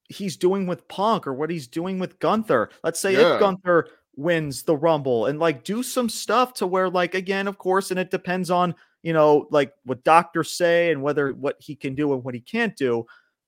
he's doing with Punk or what he's doing with Gunther. Let's say yeah. if Gunther wins the rumble and like do some stuff to where like again of course and it depends on you know like what doctors say and whether what he can do and what he can't do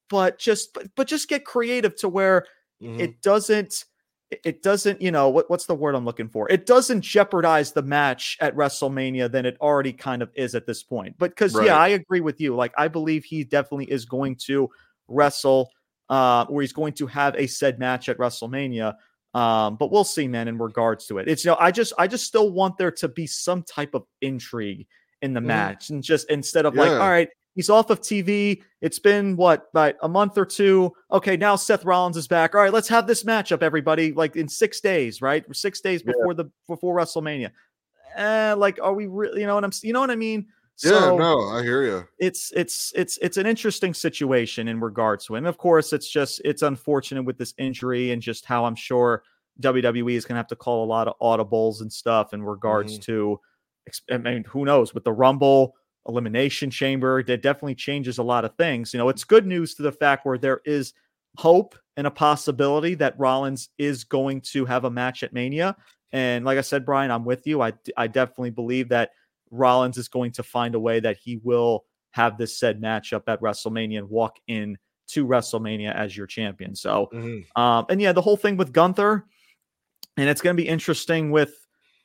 but just but, but just get creative to where mm-hmm. it doesn't it doesn't you know what, what's the word i'm looking for it doesn't jeopardize the match at wrestlemania than it already kind of is at this point but because right. yeah i agree with you like i believe he definitely is going to wrestle uh where he's going to have a said match at wrestlemania um, but we'll see, man, in regards to it. It's you know, I just I just still want there to be some type of intrigue in the mm. match. And just instead of yeah. like, all right, he's off of TV. It's been what, about a month or two. Okay, now Seth Rollins is back. All right, let's have this matchup, everybody, like in six days, right? Six days before yeah. the before WrestleMania. Eh, like, are we really you know what I'm you know what I mean? So yeah, no, I hear you. It's it's it's it's an interesting situation in regards to him. Of course, it's just it's unfortunate with this injury and just how I'm sure WWE is going to have to call a lot of audibles and stuff in regards mm-hmm. to. I mean, who knows with the Rumble? Elimination chamber. That definitely changes a lot of things. You know, it's good news to the fact where there is hope and a possibility that Rollins is going to have a match at Mania. And like I said, Brian, I'm with you. I I definitely believe that Rollins is going to find a way that he will have this said matchup at WrestleMania and walk in to WrestleMania as your champion. So, mm-hmm. um, and yeah, the whole thing with Gunther, and it's going to be interesting with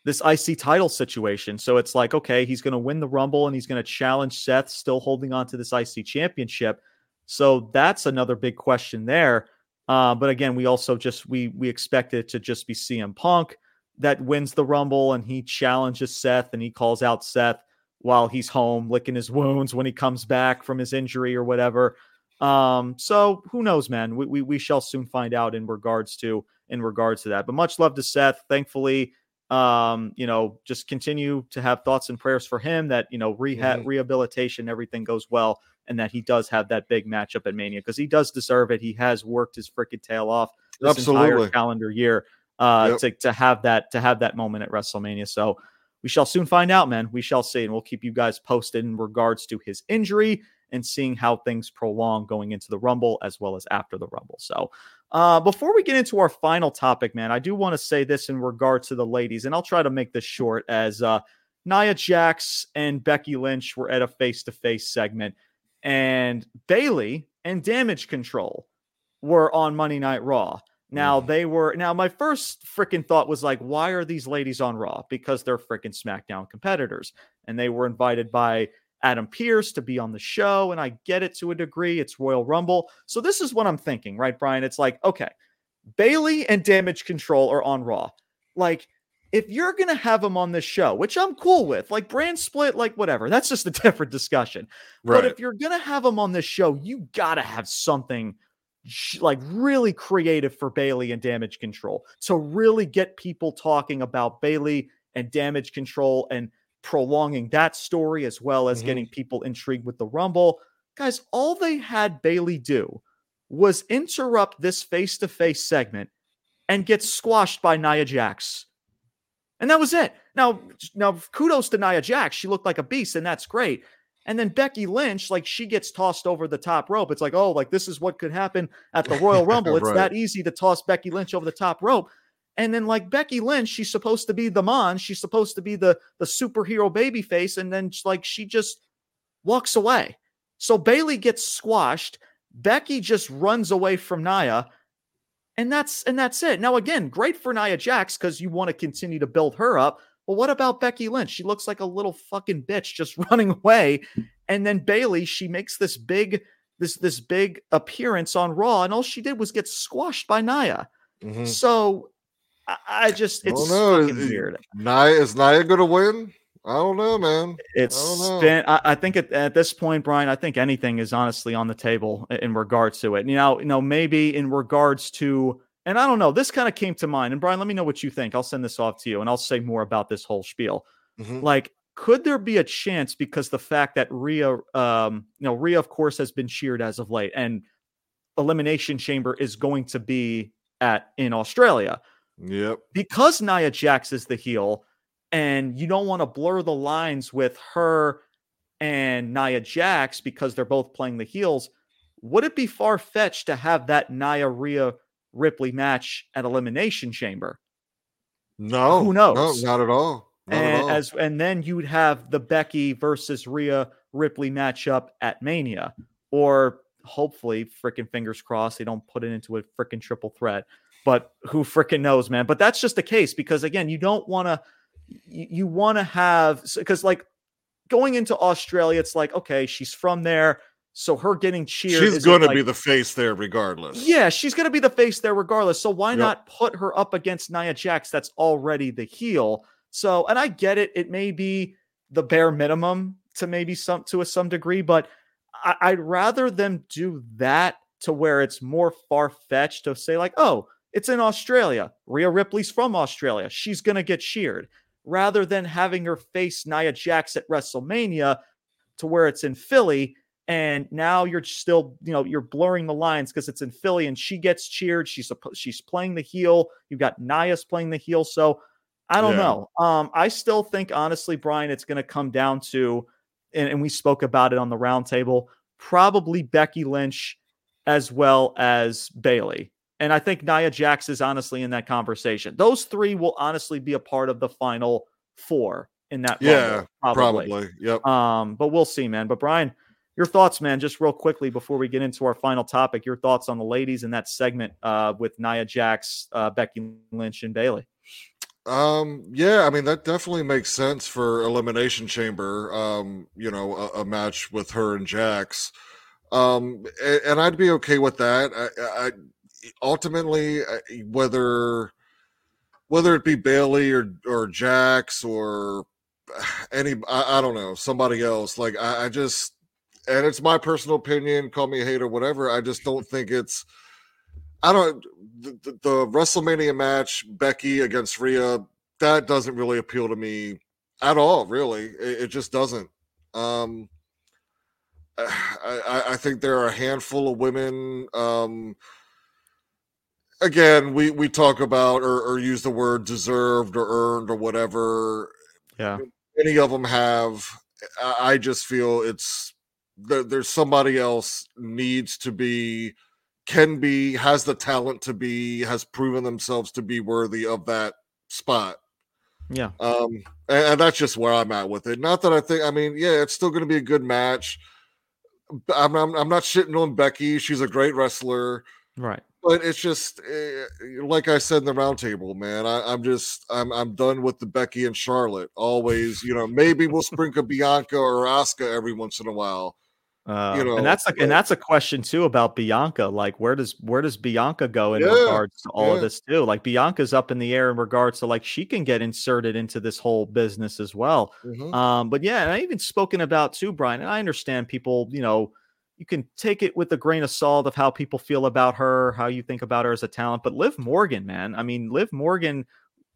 this IC title situation. So it's like, okay, he's going to win the Rumble and he's going to challenge Seth, still holding on to this IC championship. So that's another big question there. Uh, but again, we also just we we expect it to just be CM Punk that wins the Rumble and he challenges Seth and he calls out Seth while he's home licking his wounds when he comes back from his injury or whatever. Um, so who knows, man? We, we we shall soon find out in regards to in regards to that. But much love to Seth. Thankfully, um, you know, just continue to have thoughts and prayers for him that you know rehab, mm-hmm. rehabilitation, everything goes well, and that he does have that big matchup at Mania because he does deserve it. He has worked his freaking tail off this Absolutely. entire calendar year uh, yep. to to have that to have that moment at WrestleMania. So we shall soon find out, man. We shall see, and we'll keep you guys posted in regards to his injury and seeing how things prolong going into the Rumble as well as after the Rumble. So, uh, before we get into our final topic, man, I do want to say this in regard to the ladies, and I'll try to make this short as uh, Nia Jax and Becky Lynch were at a face to face segment, and Bayley and Damage Control were on Monday Night Raw. Now mm. they were now my first freaking thought was like, why are these ladies on Raw? Because they're freaking SmackDown competitors. And they were invited by Adam Pearce to be on the show. And I get it to a degree. It's Royal Rumble. So this is what I'm thinking, right, Brian? It's like, okay, Bayley and Damage Control are on Raw. Like, if you're going to have them on this show, which I'm cool with, like brand split, like whatever, that's just a different discussion. Right. But if you're going to have them on this show, you got to have something like really creative for Bayley and damage control to really get people talking about Bayley and damage control and prolonging that story as well as mm-hmm. getting people intrigued with the Rumble. Guys, all they had Bayley do was interrupt this face to face segment and get squashed by Nia Jax. And that was it. Now, now kudos to Nia Jax. She looked like a beast, and that's great. And then Becky Lynch, like she gets tossed over the top rope. It's like, oh, like this is what could happen at the Royal Rumble. It's right. that easy to toss Becky Lynch over the top rope. And then like Becky Lynch, she's supposed to be the Mon, she's supposed to be the the superhero baby face, and then like she just walks away. So Bayley gets squashed. Becky just runs away from Nia. And that's and that's it. Now again, great for Nia Jax because you want to continue to build her up. Well, what about Becky Lynch? She looks like a little fucking bitch just running away. And then Bayley, she makes this big this this big appearance on Raw, and all she did was get squashed by Nia. Mm-hmm. So I, just it's I fucking weird. Nia is Nia gonna win? I don't know, man. It's I been. I, I think at, at, this point, Brian, I think anything is honestly on the table in regards to it. You know, you know, maybe in regards to, and I don't know. This kind of came to mind. And Brian, let me know what you think. I'll send this off to you, and I'll say more about this whole spiel. Mm-hmm. Like, could there be a chance because the fact that Rhea, um, you know, Rhea, of course, has been cheered as of late, and Elimination Chamber is going to be at in Australia. Yep. Because Nia Jax is the heel, and you don't want to blur the lines with her and Nia Jax because they're both playing the heels. Would it be far fetched to have that Nia Rhea Ripley match at Elimination Chamber? No, who knows? No, not at all. Not and at all. as and then you would have the Becky versus Rhea Ripley matchup at Mania, or hopefully, freaking fingers crossed, they don't put it into a freaking triple threat but who freaking knows, man? But that's just the case because again, you don't want to you, you want to have because like going into Australia, it's like okay, she's from there, so her getting cheered. She's going to be the face there regardless. Yeah, she's going to be the face there regardless. So why yep. not put her up against Nia Jax? That's already the heel. So, and I get it. It may be the bare minimum to maybe some to a some degree, but I, I'd rather them do that to where it's more far fetched to say like, oh, it's in Australia. Rhea Ripley's from Australia. She's going to get cheered rather than having her face Nia Jax at WrestleMania to where it's in Philly. And now you're still, you know, you're blurring the lines because it's in Philly and she gets cheered. She's she's playing the heel. You've got Nia's playing the heel. So I don't yeah. know. Um, I still think, honestly, Brian, it's going to come down to and, and we spoke about it on the roundtable, probably Becky Lynch as well as Bayley. And I think Nia Jax is honestly in that conversation. Those three will honestly be a part of the final four in that. Yeah, probably. probably. Yep. Um, but we'll see, man. But Brian, your thoughts, man, just real quickly before we get into our final topic, your thoughts on the ladies in that segment uh, with Nia Jax, uh, Becky Lynch, and Bayley. Um, yeah, I mean that definitely makes sense for Elimination Chamber. Um, you know, a, a match with her and Jax. Um, and, and, I'd be okay with that. I, I ultimately whether whether it be Bayley or or Jax or any I, I don't know somebody else. Like I, I just and it's my personal opinion. Call me a hater, whatever. I just don't think it's. I don't. The, the, the WrestleMania match, Becky against Rhea, that doesn't really appeal to me at all. Really, it, it just doesn't. Um, I, I, I, think there are a handful of women. Um, again, we we talk about or, or use the word deserved or earned or whatever. Yeah, any of them have. I just feel it's there, there's somebody else needs to be can be has the talent to be has proven themselves to be worthy of that spot. Yeah. Um and, and that's just where i'm at with it. Not that i think i mean yeah it's still going to be a good match. I'm, I'm, I'm not shitting on becky. She's a great wrestler. Right but it's just uh, like I said in the roundtable, man. I, am just I'm I'm done with the Becky and Charlotte. Always, you know, maybe we'll sprinkle Bianca or Asuka every once in a while. Uh, you know, and that's a, and that's a question too about Bianca. Like, where does where does Bianca go in yeah, regards to all yeah. of this too? Like, Bianca's up in the air in regards to like she can get inserted into this whole business as well. Mm-hmm. Um, but yeah, and I even spoken about too, Bryan. And I understand people, you know, you can take it with a grain of salt of how people feel about her, how you think about her as a talent. But Liv Morgan, man, I mean, Liv Morgan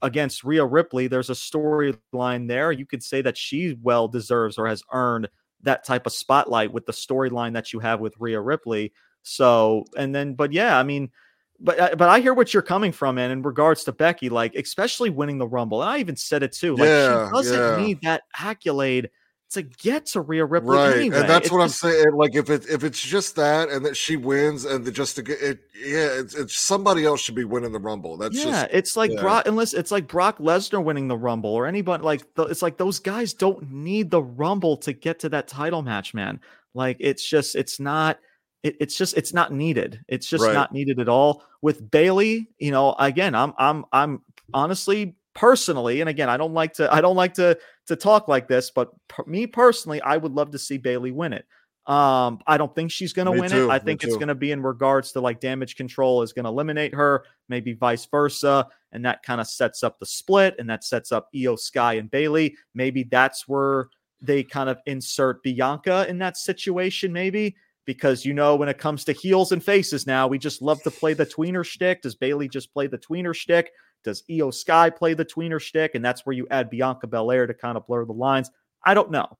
against Rhea Ripley, there's a storyline there. You could say that she well deserves or has earned that type of spotlight with the storyline that you have with Rhea Ripley. So, and then, but yeah, I mean, but uh, but I hear what you're coming from, and in regards to Becky, like especially winning the Rumble, and I even said it too. Like yeah, she doesn't yeah. need that accolade to get to Rhea Ripley, right? Anyway. And that's it's what just, I'm saying. Like if it if it's just that, and that she wins, and the, just to get it, yeah, it's, it's somebody else should be winning the Rumble. That's yeah, just, it's like yeah. Brock, unless it's like Brock Lesnar winning the Rumble or anybody like it's like those guys don't need the Rumble to get to that title match, man. Like it's just it's not. It, it's just it's not needed. It's just right. not needed at all. With Bayley, you know, again, I'm I'm I'm honestly personally, and again, I don't like to I don't like to to talk like this, but per, me personally, I would love to see Bayley win it. Um, I don't think she's going to win too, it. I think it's going to be in regards to like damage control is going to eliminate her, maybe vice versa, and that kind of sets up the split, and that sets up Iyo Sky and Bayley. Maybe that's where they kind of insert Bianca in that situation, maybe because you know when it comes to heels and faces now, we just love to play the tweener shtick. Does Bayley just play the tweener shtick? Does Iyo Sky play the tweener shtick? And that's where you add Bianca Belair to kind of blur the lines. I don't know.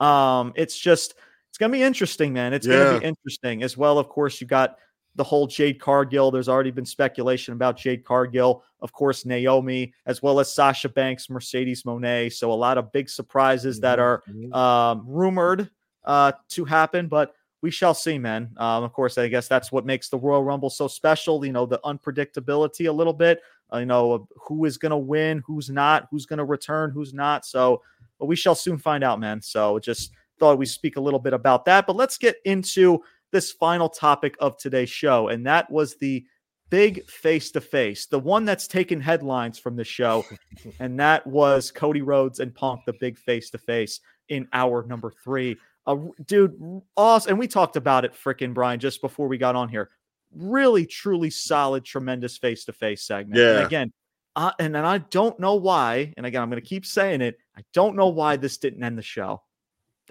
Um, it's just it's gonna be interesting, man. It's yeah. gonna be interesting as well. Of course, you got the whole Jade Cargill. There's already been speculation about Jade Cargill, of course, Naomi, as well as Sasha Banks, Mercedes Moné. So a lot of big surprises that are um, rumored uh, to happen, but we shall see, man. Um, of course, I guess that's what makes the Royal Rumble so special. You know, the unpredictability a little bit you know, who is going to win, who's not, who's going to return, who's not. So but we shall soon find out, man. So just thought we speak a little bit about that. But let's get into this final topic of today's show, and that was the big face to face, the one that's taken headlines from the show, and that was Cody Rhodes and Punk, the big face to face in hour number three. Uh, dude, awesome. And we talked about it, freaking Bryan, just before we got on here really truly solid, tremendous face to face segment. Yeah. And again, uh, and then I don't know why. And again, I'm going to keep saying it. I don't know why this didn't end the show.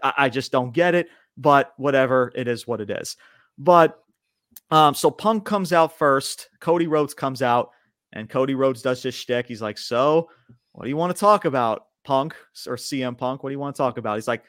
I, I just don't get it. But whatever, it is what it is. But um, so Punk comes out first. Cody Rhodes comes out, and Cody Rhodes does his shtick. He's like, "So, what do you want to talk about, Punk or CM Punk? What do you want to talk about?" He's like,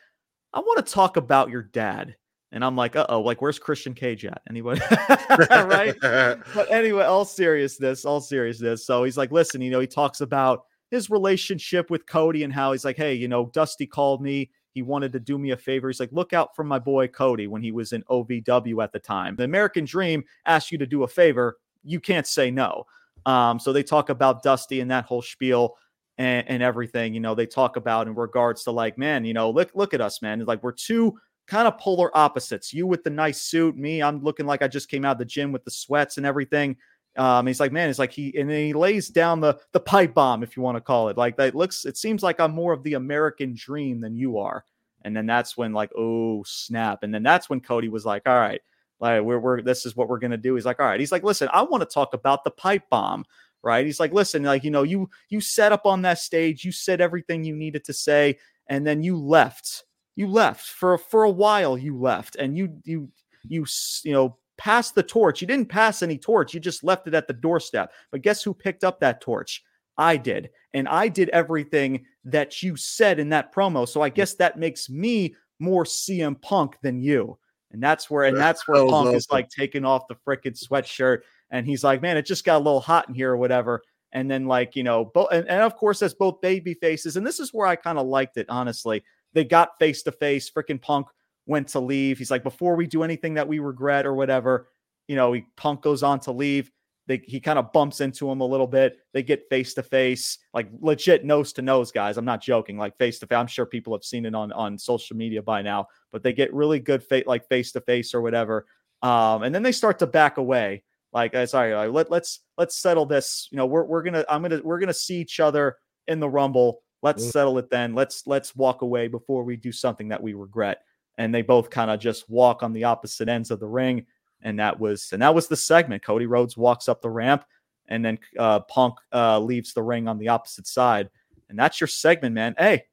"I want to talk about your dad." And I'm like, uh oh, like where's Christian Cage at? Anybody? right? but anyway, all seriousness, all seriousness. So he's like, listen, you know, he talks about his relationship with Cody and how he's like, hey, you know, Dusty called me. He wanted to do me a favor. He's like, look out for my boy Cody when he was in OVW at the time. The American Dream asked you to do a favor. You can't say no. Um, so they talk about Dusty and that whole spiel and, and everything, you know, they talk about in regards to like, man, you know, look, look at us, man. It's like we're two kind of polar opposites. You with the nice suit, me, I'm looking like I just came out of the gym with the sweats and everything. Um, he's like, man, it's like he and then he lays down the the pipe bomb, if you want to call it. Like that looks, it seems like I'm more of the American dream than you are. And then that's when like, oh snap. And then that's when Cody was like, all right, like we're we're this is what we're gonna do. He's like, all right. He's like, listen, I want to talk about the pipe bomb right? He's like, listen, like, you know, you you set up on that stage, you said everything you needed to say, and then you left. You left for for a while, you left, and you you you you know passed the torch. You didn't pass any torch, you just left it at the doorstep. But guess who picked up that torch? I did. And I did everything that you said in that promo. So I mm. guess that makes me more CM Punk than you. And that's where and that's where Punk is like taking off the freaking sweatshirt and he's like, man, it just got a little hot in here or whatever. And then like you know, both and, and of course that's both baby faces, and this is where I kind of liked it honestly. They got face to face. Freaking Punk went to leave. He's like, before we do anything that we regret or whatever, you know, he Punk goes on to leave. They, he kind of bumps into him a little bit. They get face to face, like legit nose to nose, guys. I'm not joking, like face to face. I'm sure people have seen it on on social media by now, but they get really good, fa- like face to face or whatever. Um, and then they start to back away. Like, uh, sorry, uh, let, let's let's settle this. You know, we're we're gonna I'm gonna we're gonna see each other in the rumble. Let's mm. settle it then. Let's let's walk away before we do something that we regret. And they both kind of just walk on the opposite ends of the ring. And that was and that was the segment. Cody Rhodes walks up the ramp, and then uh, Punk uh, leaves the ring on the opposite side. And that's your segment, man. Hey,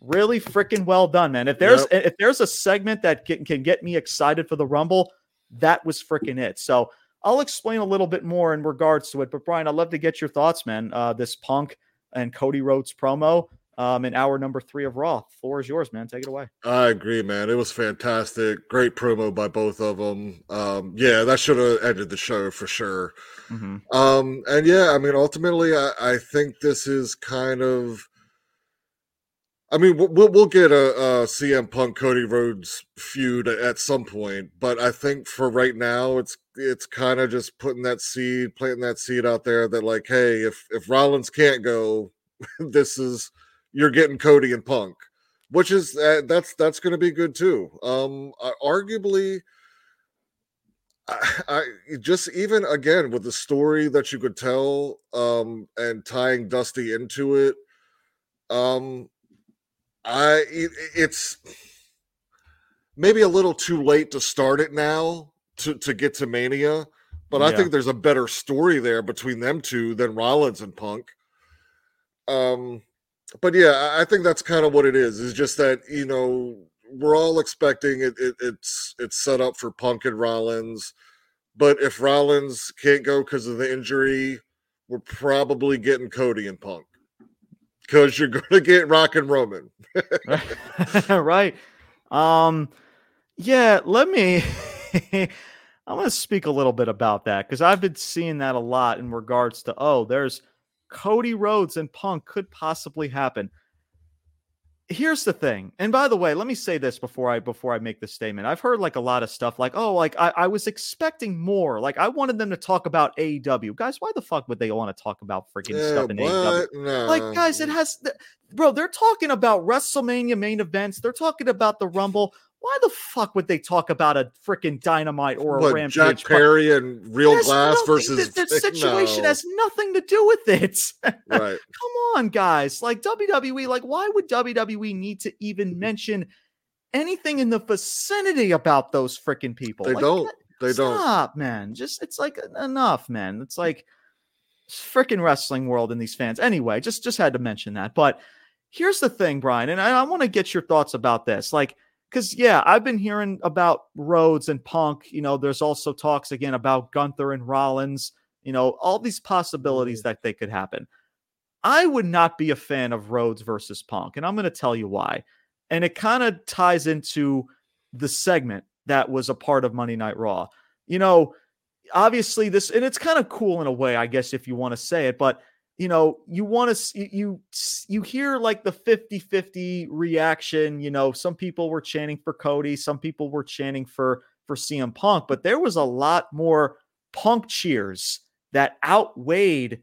really freaking well done, man. If there's yep. if there's a segment that can, can get me excited for the Rumble, that was freaking it. So I'll explain a little bit more in regards to it. But Bryan, I'd love to get your thoughts, man. Uh, this Punk and Cody Rhodes promo um, in hour number three of Raw. Floor is yours, man. Take it away. I agree, man. It was fantastic. Great promo by both of them. Um, yeah, that should have ended the show for sure. Mm-hmm. Um, and yeah, I mean, ultimately, I, I think this is kind of I mean, we'll we'll get a, a, CM Punk Cody Rhodes feud at some point, but I think for right now, it's it's kind of just putting that seed, planting that seed out there that like, hey, if if Rollins can't go, this is you're getting Cody and Punk, which is uh, that's that's going to be good too. Um, uh, arguably. I, I, just even again with the story that you could tell um and tying Dusty into it um I it, it's maybe a little too late to start it now to to get to Mania, but yeah. I think there's a better story there between them two than Rollins and Punk. Um, but yeah, I think that's kind of what it is. Is just that you know we're all expecting it, it it's it's set up for Punk and Rollins, but if Rollins can't go because of the injury, we're probably getting Cody and Punk because you're going to get Rock and Roman. right. Um, yeah, let me. I'm going to speak a little bit about that because I've been seeing that a lot in regards to, oh, there's Cody Rhodes and Punk could possibly happen here's the thing and by the way let me say this before i before i make this statement. I've heard like a lot of stuff like oh like i, I was expecting more like i wanted them to talk about aew guys why the fuck would they want to talk about freaking yeah, stuff in aew no. like guys it eh. has bro they're talking about wrestlemania main events they're talking about the rumble why the fuck would they talk about a freaking dynamite or a what, rampage? Jack Perry and Real Glass nothing, versus the, the situation no. has nothing to do with it. Right. Come on, guys. Like WWE, like why would WWE need to even mention anything in the vicinity about those freaking people? They like, don't. They stop, don't. Stop, man. Just it's like enough, man. It's like freaking wrestling world and these fans. Anyway, just just had to mention that. But here's the thing, Bryan, and I, I want to get your thoughts about this. Like because yeah, I've been hearing about Rhodes and Punk. You know, there's also talks again about Gunther and Rollins. You know, all these possibilities mm-hmm. that they could happen. I would not be a fan of Rhodes versus Punk, and I'm going to tell you why. And it kind of ties into the segment that was a part of Monday Night Raw. You know, obviously this, and it's kind of cool in a way, I guess, if you want to say it, but you know, you want to you you hear like the 50-50 reaction, you know, some people were chanting for Cody, some people were chanting for for CM Punk, but there was a lot more Punk cheers that outweighed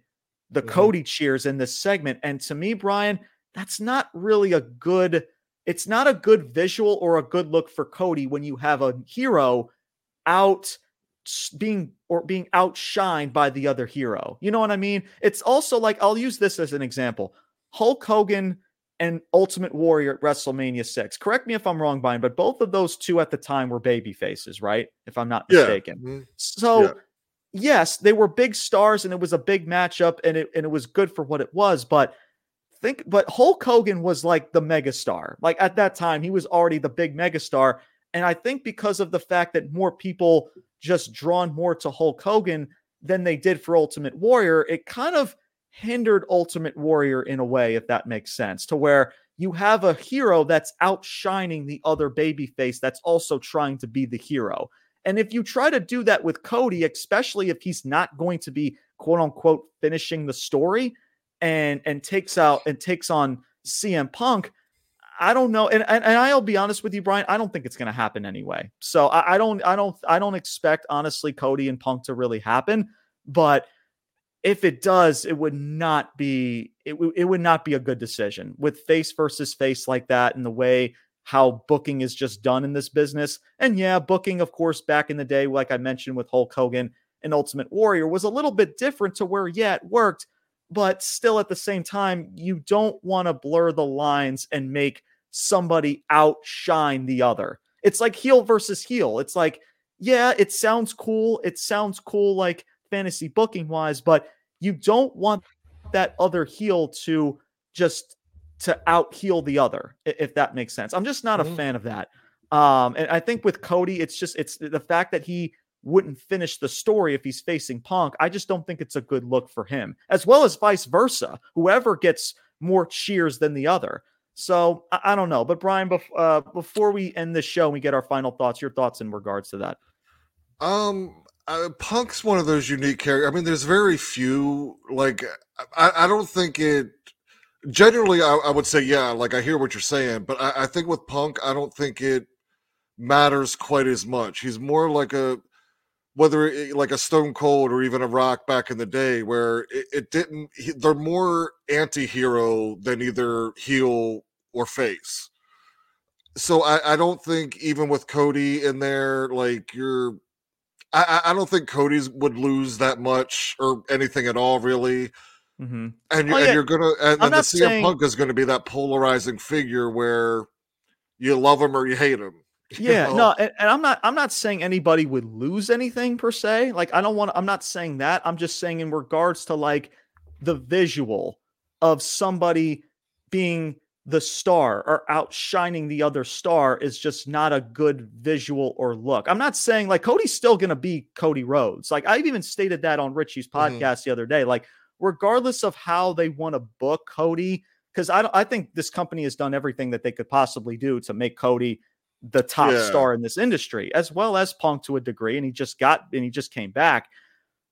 the mm-hmm. Cody cheers in this segment. And to me, Bryan, that's not really a good it's not a good visual or a good look for Cody when you have a hero out being or being outshined by the other hero. You know what I mean? It's also like I'll use this as an example. Hulk Hogan and Ultimate Warrior at WrestleMania 6. Correct me if I'm wrong, Bryan, but both of those two at the time were baby faces, right? If I'm not mistaken. Yeah. Mm-hmm. So yeah. yes, they were big stars and it was a big matchup and it and it was good for what it was, but think but Hulk Hogan was like the megastar. Like at that time, he was already the big megastar. And I think because of the fact that more people just drawn more to Hulk Hogan than they did for Ultimate Warrior, it kind of hindered Ultimate Warrior in a way, if that makes sense, to where you have a hero that's outshining the other babyface that's also trying to be the hero. And if you try to do that with Cody, especially if he's not going to be quote unquote finishing the story and and takes out and takes on CM Punk, I don't know, and, and, and I'll be honest with you, Bryan. I don't think it's going to happen anyway. So I, I, don't, I don't, I don't expect honestly Cody and Punk to really happen. But if it does, it would not be, it, w- it would not be a good decision with face versus face like that, and the way how booking is just done in this business. And yeah, booking, of course, back in the day, like I mentioned with Hulk Hogan and Ultimate Warrior, was a little bit different to where yeah, it worked but still at the same time, you don't want to blur the lines and make somebody outshine the other. It's like heel versus heel. It's like, yeah, it sounds cool. It sounds cool, like fantasy booking wise, but you don't want that other heel to just to out heel the other, if that makes sense. I'm just not mm-hmm. a fan of that. Um, and I think with Cody, it's just it's the fact that he wouldn't finish the story if he's facing Punk. I just don't think it's a good look for him, as well as vice versa. Whoever gets more cheers than the other. So I, I don't know. But Bryan, bef- uh, before we end the show, we get our final thoughts. Your thoughts in regards to that? Um, uh, Punk's one of those unique characters. I mean, there's very few. Like, I, I don't think it. Generally, I, I, would say yeah. Like, I hear what you're saying, but I, I think with Punk, I don't think it matters quite as much. He's more like a whether it, like a Stone Cold or even a Rock back in the day, where it, it didn't. They're more anti-hero than either heel or face. So I, I don't think even with Cody in there, like you're. I, I don't think Cody's would lose that much or anything at all, really. Mm-hmm. And, you're, oh, yeah. and you're gonna, and, and the CM saying... Punk is going to be that polarizing figure where you love him or you hate him. Yeah, know? no, and, and, I'm not I'm not saying anybody would lose anything per se. Like I don't want I'm not saying that. I'm just saying in regards to like the visual of somebody being the star or outshining the other star is just not a good visual or look. I'm not saying like Cody's still going to be Cody Rhodes. Like I've even stated that on Richie's mm-hmm. podcast mm-hmm. the other day. Like regardless of how they want to book Cody, because I I think this company has done everything that they could possibly do to make Cody the top yeah. star in this industry, as well as Punk to a degree. And he just got and he just came back.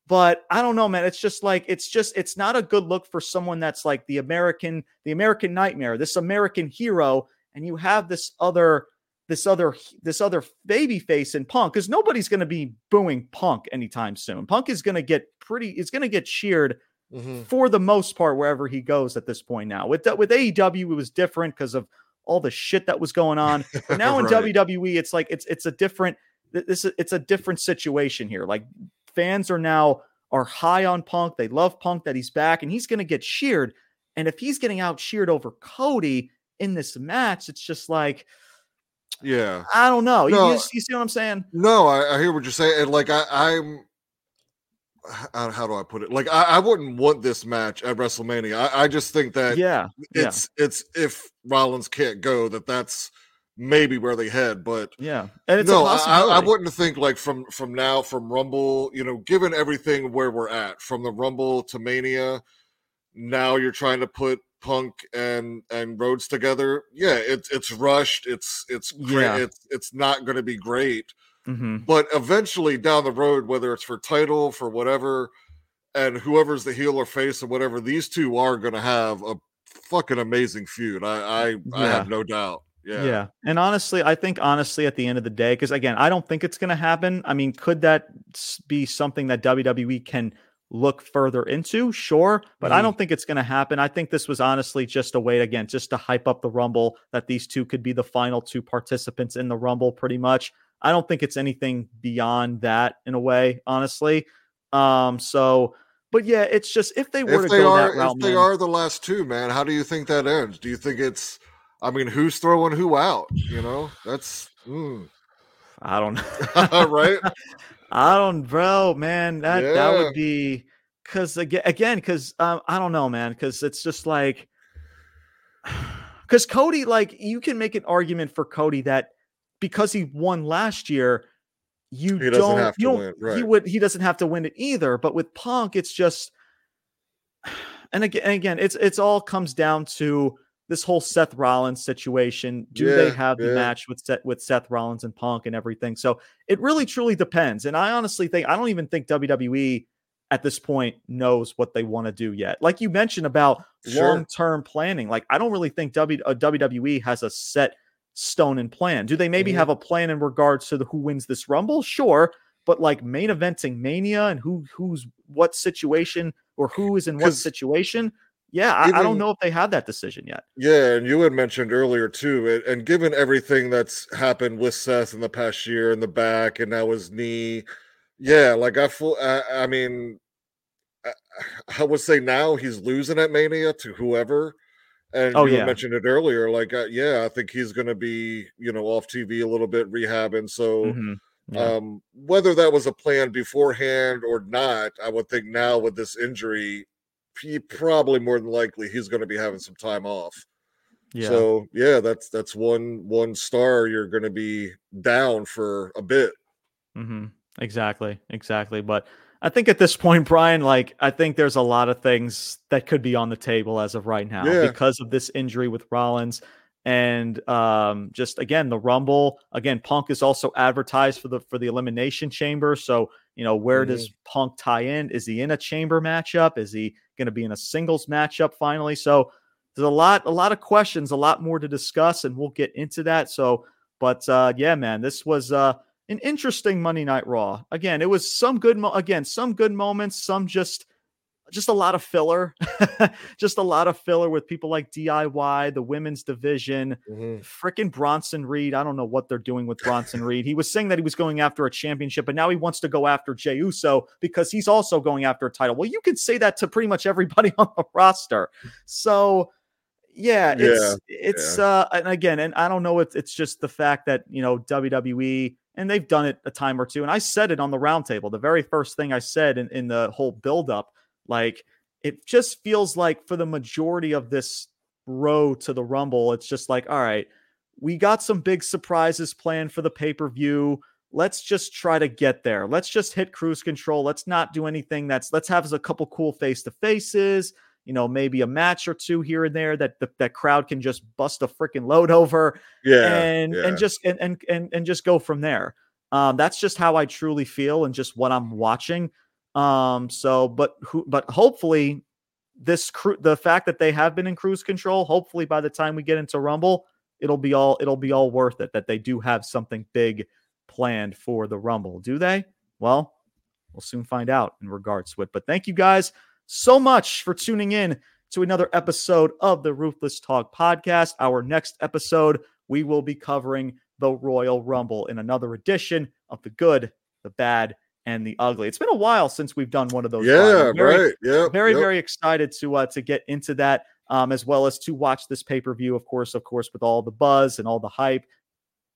But I don't know, man. It's just like it's just it's not a good look for someone that's like the American, the American nightmare, this American hero, and you have this other this other this other baby face in Punk because nobody's going to be booing Punk anytime soon. Punk is going to get pretty. It's going to get cheered mm-hmm. for the most part wherever he goes at this point. Now with with AEW, it was different because of all the shit that was going on. But now in right. WWE, it's like it's it's a different this it's a different situation here. Like fans are now are high on Punk. They love Punk that he's back and he's going to get cheered. And if he's getting out cheered over Cody in this match, it's just like yeah, I don't know. No, you, you, see what I'm saying? No, I, I hear what you're saying. And like I, I'm how do I put it? Like I, I, wouldn't want this match at WrestleMania. I, I just think that yeah, it's yeah. it's if Rollins can't go, that that's maybe where they head. But yeah, and it's no, I, I, wouldn't think like from from now from Rumble. You know, given everything where we're at from the Rumble to Mania, now you're trying to put Punk and and Rhodes together. Yeah, it's it's rushed. It's it's great. Yeah. It's it's not going to be great. Mm-hmm. But eventually down the road, whether it's for title, for whatever, and whoever's the heel or face or whatever, these two are going to have a fucking amazing feud. I I, yeah. I have no doubt. Yeah. Yeah. And honestly, I think honestly at the end of the day, because again, I don't think it's going to happen. I mean, could that be something that WWE can look further into? Sure. But mm. I mm-hmm. don't think it's going to happen. I think this was honestly just a way, again, just to hype up the Rumble that these two could be the final two participants in the Rumble pretty much. I don't think it's anything beyond that in a way, honestly. Um, so, but yeah, it's just if they were if to they go are, that route, if they man, are the last two, man, how do you think that ends? Do you think it's I mean, who's throwing who out? You know, that's. Mm. I don't know. right? I don't, bro, man. That yeah. that would be because again, again, because um, I don't know, man. Because it's just like, because Cody, like, you can make an argument for Cody that because he won last year, you he don't, you don't, right. he would, he doesn't have to win it either. But with Punk, it's just, and again, and again, it's it's all comes down to this whole Seth Rollins situation. Do yeah, they have yeah. the match with Seth, with Seth Rollins and Punk and everything? So it really truly depends. And I honestly think I don't even think WWE at this point knows what they want to do yet. Like you mentioned about sure. long term planning, like I don't really think w, uh, WWE has a set stone and plan. Do they maybe mm-hmm. have a plan in regards to the, who wins this Rumble? Sure, but like main eventing Mania and who who's what situation or who is in what situation yeah, I, I, don't know if they had that decision yet. Yeah, and you had mentioned earlier too, and given everything that's happened with Seth in the past year in the back, and now his knee, yeah, like I full, I, I mean, I, I, would say now he's losing at Mania to whoever. And oh, you yeah. mentioned it earlier, like uh, yeah, I think he's going to be you know off TV a little bit, rehabbing. So. Mm-hmm. Yeah. Um, whether that was a plan beforehand or not, I would think now with this injury, he probably more than likely he's going to be having some time off. Yeah. So yeah, that's that's one one star you're going to be down for a bit. Mm-hmm. Exactly, exactly. But I think at this point, Bryan, like I think there's a lot of things that could be on the table as of right now yeah. because of this injury with Rollins and um, just again the Rumble. Again, Punk is also advertised for the for the Elimination Chamber. So you know where mm-hmm. does Punk tie in? Is he in a Chamber matchup? Is he going to be in a singles matchup finally. So there's a lot, a lot of questions, a lot more to discuss, and we'll get into that. So, but uh, yeah, man, this was uh, an interesting Monday Night Raw. Again, it was some good, mo- again, some good moments, some just just a lot of filler, just a lot of filler with people like DIY, the women's division, mm-hmm. freaking Bronson Reed. I don't know what they're doing with Bronson Reed. He was saying that he was going after a championship, but now he wants to go after Jey Uso because he's also going after a title. Well, you could say that to pretty much everybody on the roster. So, yeah, it's yeah, it's yeah. uh and again, and I don't know if it's just the fact that you know WWE and they've done it a time or two. And I said it on the roundtable. The very first thing I said in, in the whole buildup like it just feels like for the majority of this row to the Rumble, it's just like, all right, we got some big surprises planned for the pay per view. Let's just try to get there. Let's just hit cruise control. Let's not do anything that's, let's have a couple cool face to faces, you know, maybe a match or two here and there that the, that crowd can just bust a freaking load over. Yeah. And, yeah. and just, and, and, and, and just go from there. Um, that's just how I truly feel and just what I'm watching. Um, so, but who, but hopefully, this cru- the fact that they have been in cruise control, hopefully by the time we get into Rumble, it'll be all it'll be all worth it. That they do have something big planned for the Rumble. Do they? Well, we'll soon find out in regards to it. But thank you guys so much for tuning in to another episode of the Ruthless Talk podcast. Our next episode, we will be covering the Royal Rumble in another edition of the good, the bad, and the ugly. It's been a while since we've done one of those. Yeah, very, right. Yeah, very, yep. very excited to uh, to get into that, um, as well as to watch this pay per view. Of course, of course, with all the buzz and all the hype,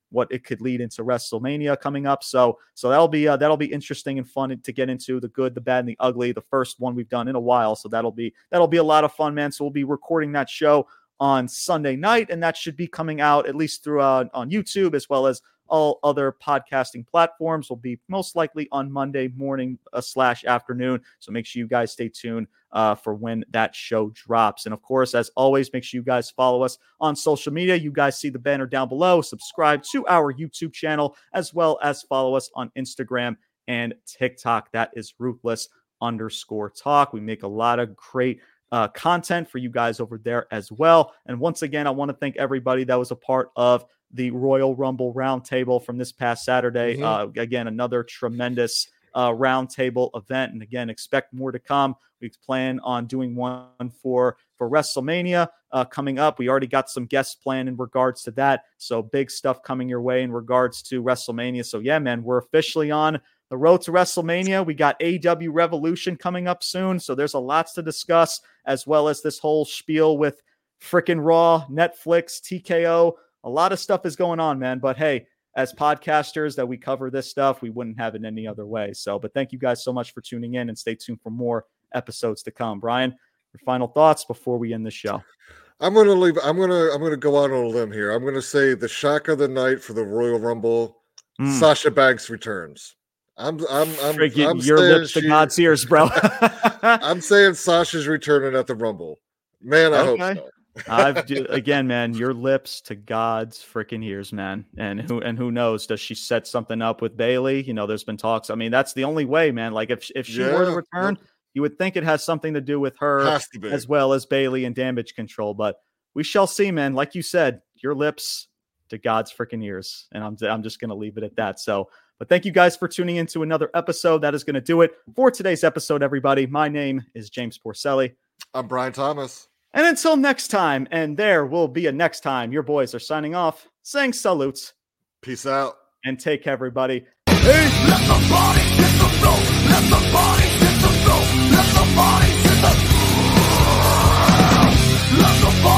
what it could lead into WrestleMania coming up. So, so that'll be uh, that'll be interesting and fun to get into the good, the bad, and the ugly. The first one we've done in a while, so that'll be that'll be a lot of fun, man. So we'll be recording that show on Sunday night, and that should be coming out at least through uh, on YouTube as well as all other podcasting platforms will be most likely on Monday morning uh, slash afternoon. So make sure you guys stay tuned uh, for when that show drops. And of course, as always, make sure you guys follow us on social media. You guys see the banner down below. Subscribe to our YouTube channel as well as follow us on Instagram and TikTok. That is Ruthless underscore talk. We make a lot of great uh, content for you guys over there as well. And once again, I want to thank everybody that was a part of the Royal Rumble roundtable from this past Saturday. Mm-hmm. Uh, again, another tremendous uh, roundtable event, and again, expect more to come. We plan on doing one for for WrestleMania uh, coming up. We already got some guests planned in regards to that, so big stuff coming your way in regards to WrestleMania. So yeah, man, we're officially on the road to WrestleMania. We got AEW Revolution coming up soon, so there's a lots to discuss, as well as this whole spiel with freaking Raw, Netflix, TKO. A lot of stuff is going on, man. But hey, as podcasters that we cover this stuff, we wouldn't have it any other way. So, but thank you guys so much for tuning in and stay tuned for more episodes to come. Bryan, your final thoughts before we end the show. I'm gonna leave. I'm gonna I'm gonna go out on a limb here. I'm gonna say the shock of the night for the Royal Rumble. Mm. Sasha Banks returns. I'm I'm I'm, Freaking I'm your lips she, to God's ears, bro. I'm saying Sasha's returning at the Rumble. Man, I okay. hope so. I've do, again, man, your lips to God's freaking ears, man. And who and who knows? Does she set something up with Bayley? You know, there's been talks. I mean, that's the only way, man. Like if if she yeah, were to return, you would think it has something to do with her as well as Bayley and damage control. But we shall see, man. Like you said, your lips to God's freaking ears, and I'm I'm just gonna leave it at that. So. But thank you guys for tuning into another episode. That is going to do it for today's episode, everybody. My name is James Porcelly. I'm Bryan Thomas. And until next time, and there will be a next time, your boys are signing off, saying salutes. Peace out. And take everybody. Hey, let the body hit the floor. Let the body hit the floor. Let the body